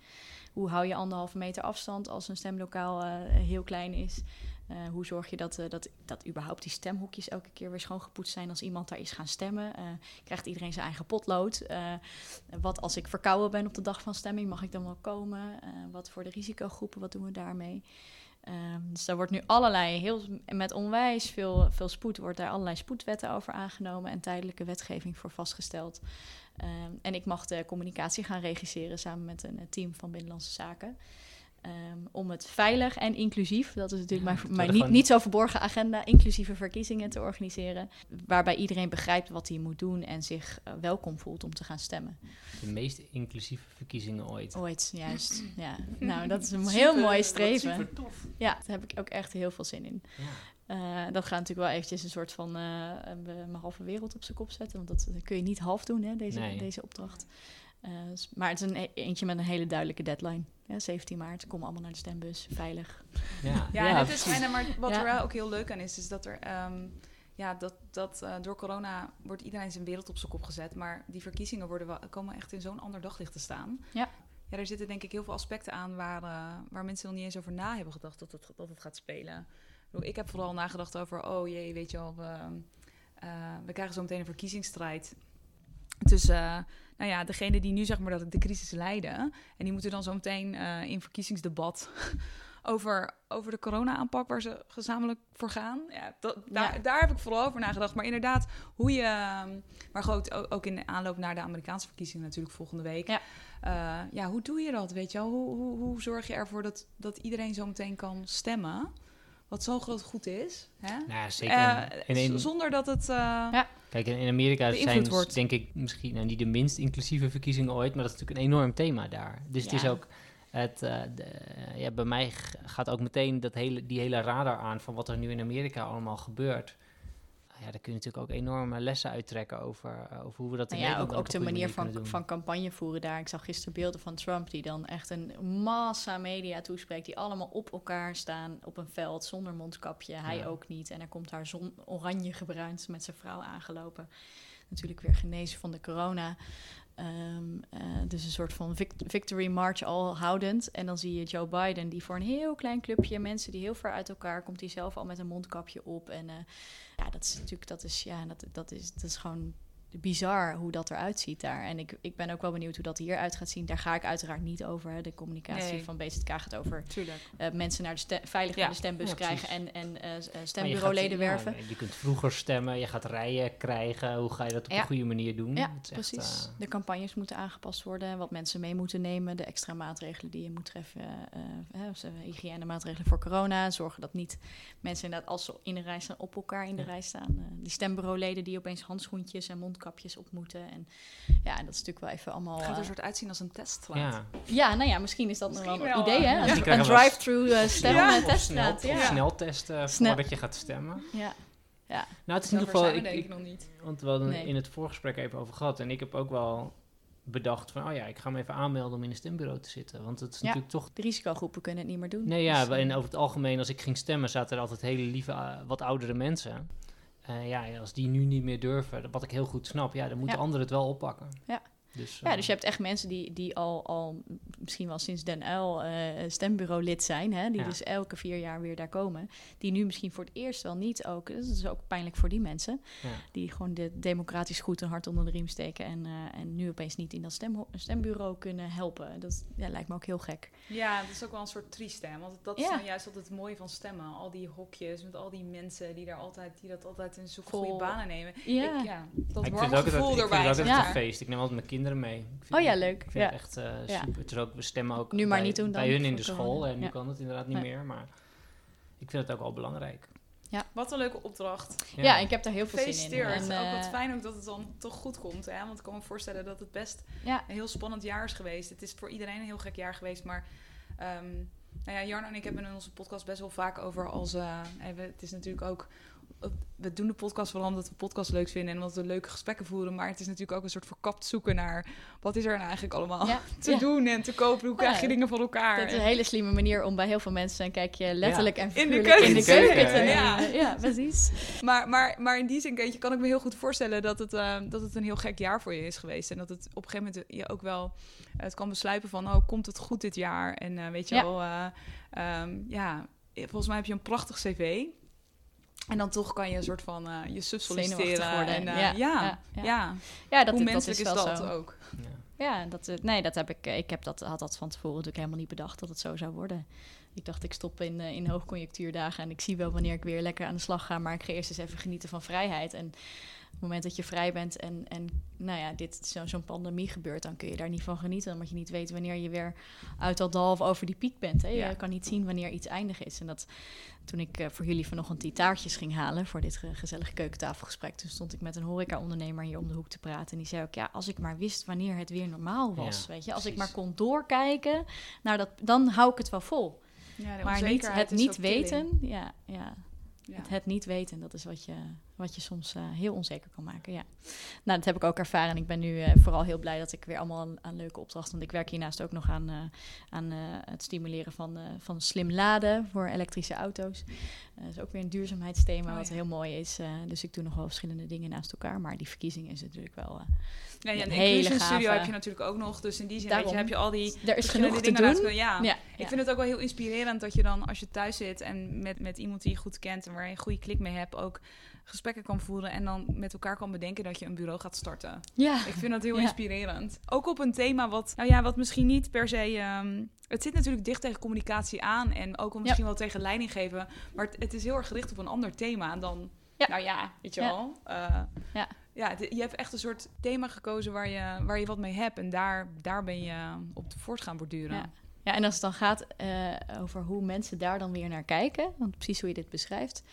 Hoe hou je anderhalve meter afstand als een stemlokaal heel klein is? Eh, hoe zorg je dat, eh, dat, dat überhaupt die stemhoekjes elke keer weer schoongepoetst zijn als iemand daar is gaan stemmen? Eh, krijgt iedereen zijn eigen potlood? Wat als ik verkouden ben op de dag van stemming, mag ik dan wel komen? Wat voor de risicogroepen, wat doen we daarmee? Ehm, dus daar wordt nu allerlei, heel, met onwijs veel, veel spoed, wordt daar allerlei spoedwetten over aangenomen en tijdelijke wetgeving voor vastgesteld. Ehm, en ik mag de communicatie gaan regisseren samen met een team van Binnenlandse Zaken. Ehm, om het veilig en inclusief, dat is natuurlijk Ja, mijn, mijn niet, gewoon- niet zo verborgen agenda, inclusieve verkiezingen te organiseren. Waarbij iedereen begrijpt wat hij moet doen en zich eh, welkom voelt om te gaan stemmen. De meest inclusieve verkiezingen ooit. Ooit, juist. Ja. Nou, dat is een heel mooi streven. Super tof. Ja, daar heb ik ook echt heel veel zin in. Ja. Eh, dat gaat natuurlijk wel eventjes een soort van uh, een halve wereld op zijn kop zetten. Want dat kun je niet half doen, hè, deze, deze opdracht. Uh, maar het is een e-, eentje met een hele duidelijke deadline. Ja, 17 maart, kom allemaal naar de stembus, veilig. Ja, ja, en het is, en, maar wat er ook heel leuk aan is, is dat er... Um, ja, dat, dat uh, door corona wordt iedereen zijn wereld op zijn kop gezet. Maar die verkiezingen worden wel, komen echt in zo'n ander daglicht te staan. Ja. Ja, er zitten denk ik heel veel aspecten aan waar, uh, waar mensen nog niet eens over na hebben gedacht dat het, dat het gaat spelen. Ik heb vooral nagedacht over, oh jee, weet je wel, we, uh, we krijgen zo meteen een verkiezingsstrijd tussen nou ja, degene die nu zeg maar dat de crisis leiden. En die moeten dan zo meteen uh, in verkiezingsdebat over, over de corona-aanpak waar ze gezamenlijk voor gaan. Ja, dat, daar, daar heb ik vooral over nagedacht. Maar inderdaad, hoe je. Ehm, maar goed, ook in de aanloop naar de Amerikaanse verkiezingen natuurlijk volgende week. Ja, uh, ja hoe doe je dat? Weet je wel? Hoe, hoe, hoe zorg je ervoor dat, dat iedereen zo meteen kan stemmen? Wat zo groot goed is. Hè? Nou, zeker. Uh, Zonder dat het. Uh, ja. Kijk, in, Amerika zijn wordt. denk ik misschien nou, niet de minst inclusieve verkiezingen ooit, maar dat is natuurlijk een enorm thema daar. Dus het is ook. Het, uh, de, ja, bij mij gaat ook meteen dat hele, die hele radar aan van wat er nu in Amerika allemaal gebeurt ja, daar kun je natuurlijk ook enorme lessen uittrekken over, uh, over hoe we dat in nou ja, ook, ook de manier van, van campagne voeren daar. Ik zag gisteren beelden van Trump die dan echt een massa media toespreekt, die allemaal op elkaar staan op een veld zonder mondkapje. Hij ook niet. En er komt daar zon oranje gebruind met zijn vrouw aangelopen. Natuurlijk weer genezen van de corona. Um, uh, dus een soort van victory march al houdend. En dan zie je Joe Biden, die voor een heel klein clubje mensen die heel ver uit elkaar komt, die zelf al met een mondkapje op. En uh, ja, dat is natuurlijk, dat is, ja, dat, dat, is, dat is gewoon bizar hoe dat eruit ziet daar. En ik, ik ben ook wel benieuwd hoe dat hieruit gaat zien. Daar ga ik uiteraard niet over. Hè. De communicatie van BZK gaat over uh, mensen naar de veilig naar de stembus krijgen en, en uh, stembureauleden werven. je kunt vroeger stemmen, je gaat rijen krijgen. Hoe ga je dat op een goede manier doen? Ja, precies. Uh... De campagnes moeten aangepast worden, wat mensen mee moeten nemen, de extra maatregelen die je moet treffen, hygiëne maatregelen voor corona, zorgen dat niet mensen inderdaad als ze in de rij staan op elkaar in de rij staan. die stembureauleden die opeens handschoentjes en mond mondkapjes op moeten. En ja, dat is natuurlijk wel even allemaal... Het gaat er uh, soort uitzien als een test. Ja. ja, nou ja, misschien is dat nog wel een idee, hè? Een drive-thru uh, stemmen en teststraat. Snel, ja. snel testen voordat je gaat stemmen. Ja. Ja. Nou, het is in ieder geval... Ik, ik, nog niet. Want we hadden nee. in het voorgesprek even over gehad. En ik heb ook wel bedacht van, oh ja, ik ga me even aanmelden om in een stembureau te zitten. Want het is natuurlijk toch... De risicogroepen kunnen het niet meer doen. Nee, ja, dus, en over het algemeen, als ik ging stemmen, zaten er altijd hele lieve, uh, wat oudere mensen. Uh, ja, als die nu niet meer durven, wat ik heel goed snap, ja, dan moeten anderen het wel oppakken. Ja. Dus, ja, dus je hebt echt mensen die, die al, al misschien wel sinds Den Uil uh, stembureau lid zijn, hè, die dus elke vier jaar weer daar komen, die nu misschien voor het eerst wel niet ook, dat is ook pijnlijk voor die mensen, ja. die gewoon de democratisch goed een hart onder de riem steken en, uh, en nu opeens niet in dat stem, stembureau kunnen helpen. Dat ja, lijkt me ook heel gek. Ja, dat is ook wel een soort triest, hè, want dat is nou juist altijd het mooie van stemmen. Al die hokjes met al die mensen die daar altijd, die dat altijd in zo'n goede banen nemen. Ja, ik, ja dat ik warme gevoel dat, erbij. Ik vind het ook een feest. Ik neem altijd mijn kinderen mee. Oh ja, leuk. Ik vind ja. het echt uh, super. Het is ook, we stemmen ook nu maar bij, niet doen bij hun in de school. En nu kan het inderdaad niet meer. Maar ik vind het ook wel belangrijk. Ja. Wat een leuke opdracht. Ja, ik heb daar heel veel zin in. En uh, ook wat fijn ook dat het dan toch goed komt. Hè? Want ik kan me voorstellen dat het best een heel spannend jaar is geweest. Het is voor iedereen een heel gek jaar geweest. Maar um, nou ja, Jarno en ik hebben in onze podcast best wel vaak over als... Uh, het is natuurlijk ook we doen de podcast vooral omdat we podcast leuk vinden en omdat we leuke gesprekken voeren. Maar het is natuurlijk ook een soort verkapt zoeken naar wat is er nou eigenlijk allemaal te doen en te kopen. Hoe krijg je dingen van elkaar? Dat is een hele slimme manier om bij heel veel mensen een kijkje letterlijk en in de keuken, in de keuken te nemen. Ja, precies. Maar, maar, maar in die zin kan ik me heel goed voorstellen dat het, uh, dat het een heel gek jaar voor je is geweest. En dat het op een gegeven moment je ook wel het kan besluipen van, oh, komt het goed dit jaar? En uh, weet je wel, uh, um, ja, volgens mij heb je een prachtig cv. En dan toch kan je een soort van uh, je sub solliciteren. Worden. En, uh, ja, ja, ja, ja. ja. dat, Hoe dat menselijk is, is, dat zo. ook? Ja, dat, nee, dat heb ik. Ik heb dat, had dat van tevoren natuurlijk helemaal niet bedacht dat het zo zou worden. Ik dacht, ik stop in, uh, in hoogconjunctuurdagen en ik zie wel wanneer ik weer lekker aan de slag ga. Maar ik ga eerst eens even genieten van vrijheid. En het moment dat je vrij bent en, en nou ja, dit zo'n zo pandemie gebeurt, dan kun je daar niet van genieten. Omdat je niet weet wanneer je weer uit dat dal of over die piek bent. Hè. Je ja. kan niet zien wanneer iets eindig is. En dat toen ik uh, voor jullie vanochtend die taartjes ging halen voor dit gezellige keukentafelgesprek, toen stond ik met een horeca-ondernemer hier om de hoek te praten. En die zei ook, ja, als ik maar wist wanneer het weer normaal was, ja, weet je. Als precies. ik maar kon doorkijken, nou dat, dan hou ik het wel vol. Ja, maar niet, het niet weten, ja, ja. Ja. Het, het niet weten, dat is wat je, wat je soms eh, heel onzeker kan maken. Ja. Nou, dat heb ik ook ervaren. En ik ben nu eh, vooral heel blij dat ik weer allemaal aan, aan leuke opdrachten. Want ik werk hiernaast ook nog aan, eh, aan het stimuleren van, van slim laden voor elektrische auto's. Dat is ook weer een duurzaamheidsthema, Oh, wat heel mooi is. Dus ik doe nog wel verschillende dingen naast elkaar. Maar die verkiezing is natuurlijk wel. Eh, Ja, Een hele Studio heb je natuurlijk ook nog. Dus in die zin weet je, Daarom. heb je al die er is verschillende genoeg te doen. Ja. Ja, Ik vind het ook wel heel inspirerend dat je dan, als je thuis zit en met, met iemand die je goed kent en waar je een goede klik mee hebt, ook gesprekken kan voeren en dan met elkaar kan bedenken dat je een bureau gaat starten. ja. Ik vind dat heel Ja. inspirerend. Ook op een thema wat, nou ja, wat misschien niet per se. ehm, het zit natuurlijk dicht tegen communicatie aan en ook wel misschien wel tegen leiding geven. Maar het, het is heel erg gericht op een ander thema dan. Ja. Nou ja, weet je wel. Eh, Ja. Ja, je hebt echt een soort thema gekozen waar je, waar je wat mee hebt. En daar, daar ben je op voort gaan borduren. Ja. Ja, en als het dan gaat eh, over hoe mensen daar dan weer naar kijken, want precies hoe je dit beschrijft,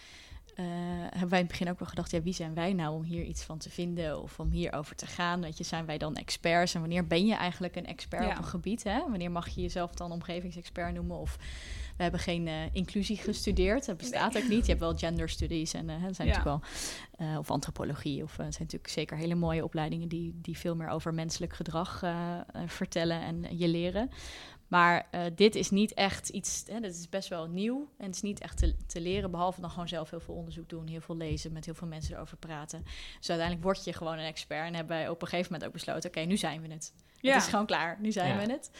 eh, hebben wij in het begin ook wel gedacht, ja, wie zijn wij nou om hier iets van te vinden of om hierover te gaan? Weet je, zijn wij dan experts? En wanneer ben je eigenlijk een expert Ja. op een gebied? Hè? Wanneer mag je jezelf dan omgevingsexpert noemen? Of we hebben geen eh, inclusie gestudeerd, dat bestaat ook niet. Je hebt wel gender studies en eh, dat zijn Ja. natuurlijk wel, eh, of antropologie, of zijn natuurlijk zeker hele mooie opleidingen die, die veel meer over menselijk gedrag vertellen en je leren. Maar eh, dit is niet echt iets, hè, dit is best wel nieuw en het is niet echt te, te leren, behalve dan gewoon zelf heel veel onderzoek doen, heel veel lezen, met heel veel mensen erover praten. Dus uiteindelijk word je gewoon een expert en hebben wij op een gegeven moment ook besloten, oké, nu zijn we het. Ja. Het is gewoon klaar, nu zijn Ja. we het.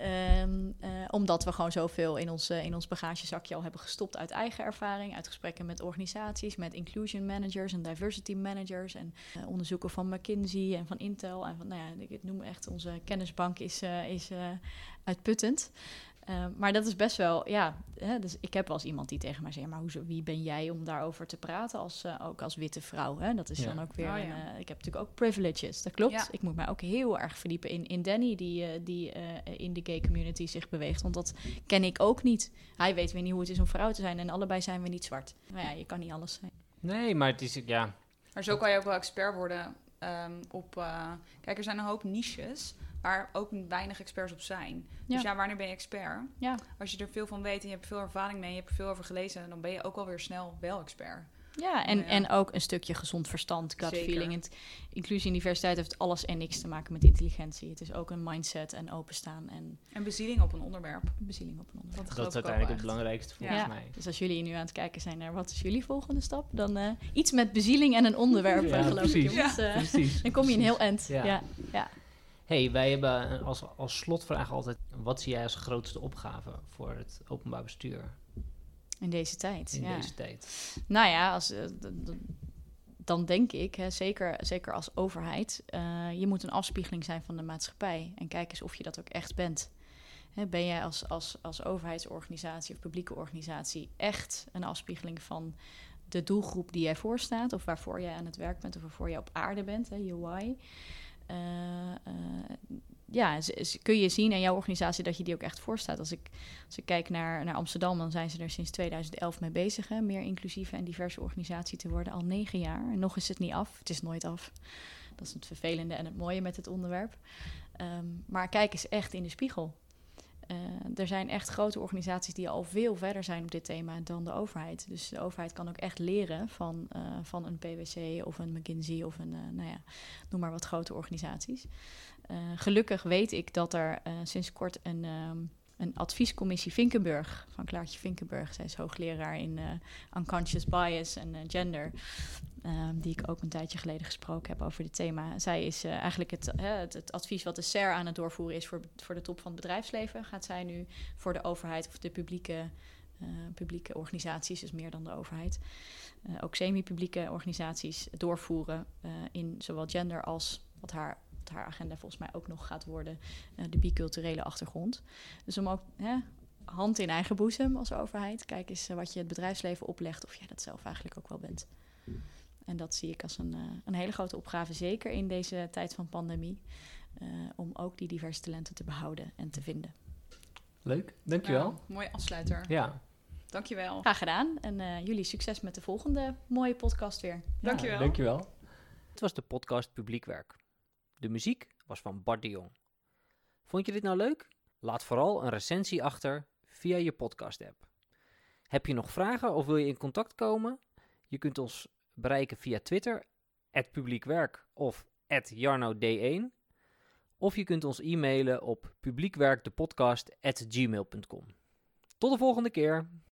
Ehm, eh, omdat we gewoon zoveel in ons, eh, in ons bagagezakje al hebben gestopt uit eigen ervaring, uit gesprekken met organisaties, met inclusion managers en diversity managers en eh, onderzoeken van McKinsey en van Intel. En van, nou ja, ik noem echt onze kennisbank is, is uitputtend. Eh, maar dat is best wel, ja. Hè, dus ik heb wel eens iemand die tegen mij zegt: Maar hoezo, wie ben jij om daarover te praten? Als, eh, ook als witte vrouw. Hè? Dat is Ja. dan ook weer. Oh, een, eh, ik heb natuurlijk ook privileges. Dat klopt. Ja. Ik moet mij ook heel erg verdiepen in, in Danny, die, eh, die eh, in de gay community zich beweegt. Want dat ken ik ook niet. Hij weet weer niet hoe het is om vrouw te zijn. En allebei zijn we niet zwart. Maar ja, je kan niet alles zijn. Nee, maar het is, ja, Maar zo kan je ook wel expert worden ehm, op... eh, kijk, er zijn een hoop niches waar ook weinig experts op zijn. Dus Ja. wanneer ben je expert? Ja, Als je er veel van weet en je hebt veel ervaring mee... en je hebt er veel over gelezen... dan ben je ook alweer snel wel expert. Ja, en, Ja. en ook een stukje gezond verstand, gut Zeker. feeling. Het, inclusie en diversiteit heeft alles en niks te maken met intelligentie. Het is ook een mindset en openstaan en En bezieling op een onderwerp. bezieling op een onderwerp. Dat, is uiteindelijk het belangrijkste volgens Ja. mij. Dus als jullie nu aan het kijken zijn naar wat is jullie volgende stap, dan eh, iets met bezieling en een onderwerp, Ja, eh, geloof precies. ik. jongens. Eh, Precies. dan kom je een precies. heel eind. Ja. Ja. Hey, wij hebben als, als slotvraag altijd... Wat zie jij als grootste opgave voor het openbaar bestuur in deze tijd. in ja. deze tijd? Nou ja, als, eh, dan denk ik, hè, zeker, zeker als overheid, eh, je moet een afspiegeling zijn van de maatschappij. En kijk eens of je dat ook echt bent. Hè, ben jij als, als, als overheidsorganisatie of publieke organisatie echt een afspiegeling van de doelgroep die jij voorstaat, of waarvoor jij aan het werk bent, of waarvoor je op aarde bent, hè, je why? Eh, eh, ja, kun je zien aan jouw organisatie dat je die ook echt voorstaat. Als ik, als ik kijk naar, naar Amsterdam, dan zijn ze er sinds 2011 mee bezig. Hè? Meer inclusieve en diverse organisatie te worden, al negen jaar. En nog is het niet af. Het is nooit af. Dat is het vervelende en het mooie met het onderwerp. Ehm, maar kijk eens echt in de spiegel. Eh, er zijn echt grote organisaties die al veel verder zijn op dit thema dan de overheid. Dus de overheid kan ook echt leren van, eh, van een PwC of een McKinsey of een, eh, nou ja, noem maar wat grote organisaties. Gelukkig weet ik dat er sinds kort een, ehm, een adviescommissie Vinkenburg van Klaartje Vinkenburg, zij is hoogleraar in unconscious bias en gender, ehm, die ik ook een tijdje geleden gesproken heb over dit thema. Zij is eh, eigenlijk het, het, advies wat de SER aan het doorvoeren is voor, voor de top van het bedrijfsleven, gaat zij nu voor de overheid of de publieke, eh, publieke organisaties, dus meer dan de overheid, eh, ook semi-publieke organisaties doorvoeren in zowel gender als wat haar, wat haar agenda volgens mij ook nog gaat worden, de biculturele achtergrond. Dus om ook hand in eigen boezem als overheid, kijk eens wat je het bedrijfsleven oplegt, of jij dat zelf eigenlijk ook wel bent. En dat zie ik als een, eh, een hele grote opgave, zeker in deze tijd van pandemie, eh, om ook die diverse talenten te behouden en te vinden. Leuk, dankjewel. Nou, mooi afsluiter. Ja, Dankjewel. Graag gedaan en eh, jullie succes met de volgende mooie podcast weer. Dankjewel. Ja, dankjewel. Het was de podcast Publiekwerk. De muziek was van Bart de Jong. Vond je dit nou leuk? Laat vooral een recensie achter via je podcast-app. Heb je nog vragen of wil je in contact komen? Je kunt ons bereiken via Twitter, publiekwerk of jarno1. Of je kunt ons e-mailen op publiekwerkdepodcast.gmail.com. Tot de volgende keer!